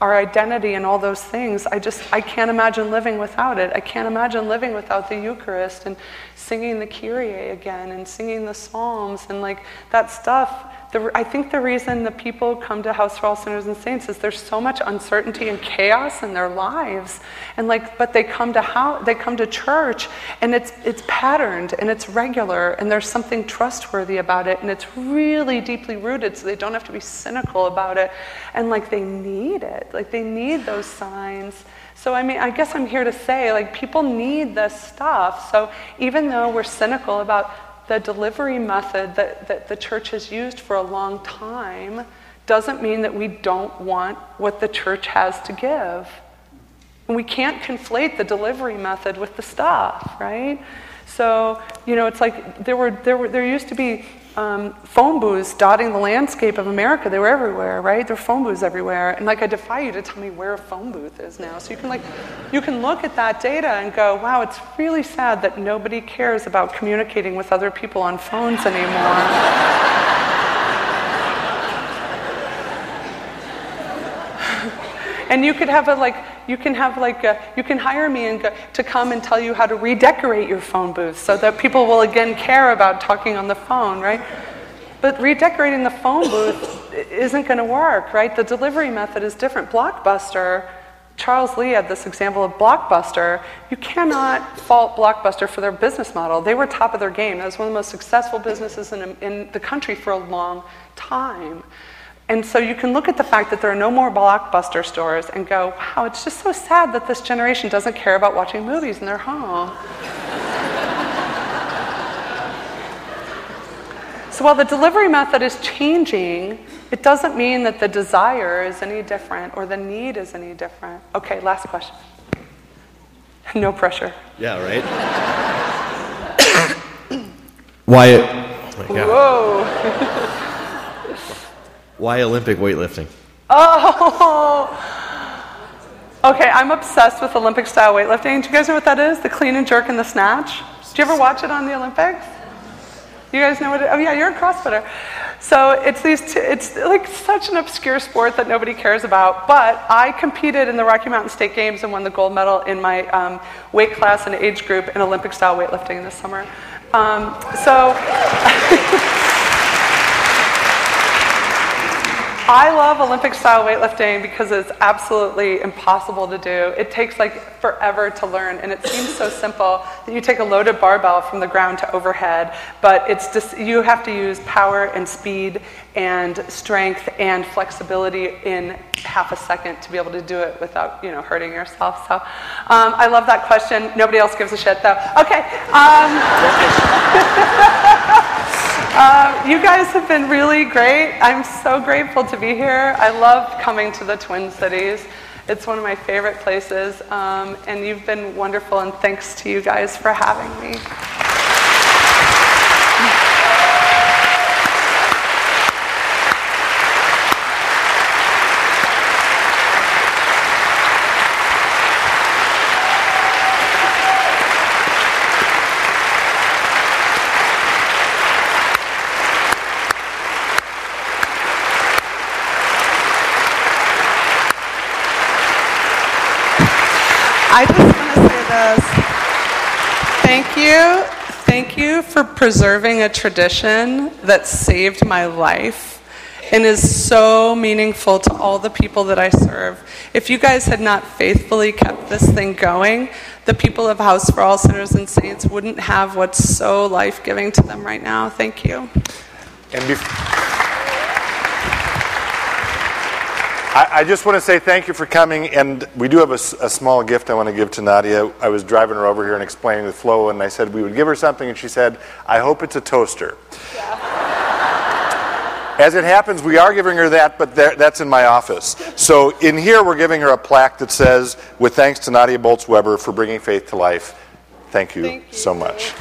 our identity and all those things. I just, I can't imagine living without it. I can't imagine living without the Eucharist and singing the Kyrie again and singing the Psalms and like that stuff the, I think the reason the people come to House for All Sinners and Saints is there's so much uncertainty and chaos in their lives, and like, but they come to how they come to church, and it's it's patterned and it's regular, and there's something trustworthy about it, and it's really deeply rooted, so they don't have to be cynical about it, and like they need it, like they need those signs. So, I mean, I guess I'm here to say, like, people need this stuff. So, even though we're cynical about the delivery method that, that the church has used for a long time doesn't mean that we don't want what the church has to give. We can't conflate the delivery method with the stuff, right? So, you know, it's like there were there were there used to be um, phone booths dotting the landscape of America. They were everywhere, right? There are phone booths everywhere. And like, I defy you to tell me where a phone booth is now. So you can like, you can look at that data and go, wow, it's really sad that nobody cares about communicating with other people on phones anymore. And you could have a like you can have like a, you can hire me and go, to come and tell you how to redecorate your phone booth so that people will again care about talking on the phone right? But redecorating the phone booth isn't going to work right? The delivery method is different. Blockbuster charles lee had this example of blockbuster. You cannot fault blockbuster for their business model. They were top of their game. That was one of the most successful businesses in, in the country for a long time and so you can look at the fact that there are no more blockbuster stores and go, wow, it's just so sad that this generation doesn't care about watching movies in their home. so while the delivery method is changing, it doesn't mean that the desire is any different or the need is any different. Okay, last question. No pressure. Yeah, right? Why? Oh Whoa. Why Olympic weightlifting? Oh! Okay, I'm obsessed with Olympic style weightlifting. Do you guys know what that is? The clean and jerk and the snatch? Do you ever watch it on the Olympics? You guys know what it Oh, yeah, you're a CrossFitter. So it's these two, it's like such an obscure sport that nobody cares about. But I competed in the Rocky Mountain State Games and won the gold medal in my um, weight class and age group in Olympic style weightlifting this summer. Um, so. I love Olympic style weightlifting because it's absolutely impossible to do. It takes like forever to learn, and it seems so simple that you take a loaded barbell from the ground to overhead, but it's just you have to use power and speed and strength and flexibility in half a second to be able to do it without you know hurting yourself. So um, I love that question. Nobody else gives a shit though. Okay. Um, Uh, you guys have been really great. I'm so grateful to be here. I love coming to the Twin Cities. It's one of my favorite places, um, and you've been wonderful, and thanks to you guys for having me. I just want to say this. Thank you. Thank you for preserving a tradition that saved my life and is so meaningful to all the people that I serve. If you guys had not faithfully kept this thing going, the people of House for All Sinners and Saints wouldn't have what's so life giving to them right now. Thank you. And bef- I, I just want to say thank you for coming, and we do have a small gift I want to give to Nadia. I was driving her over here and explaining the flow, and I said we would give her something, and she said, I hope it's a toaster. As it happens, we are giving her that, but there, that's in my office. So in here, we're giving her a plaque that says, with thanks to Nadia Bolz-Weber for bringing faith to life. Thank you, Thank you. so much.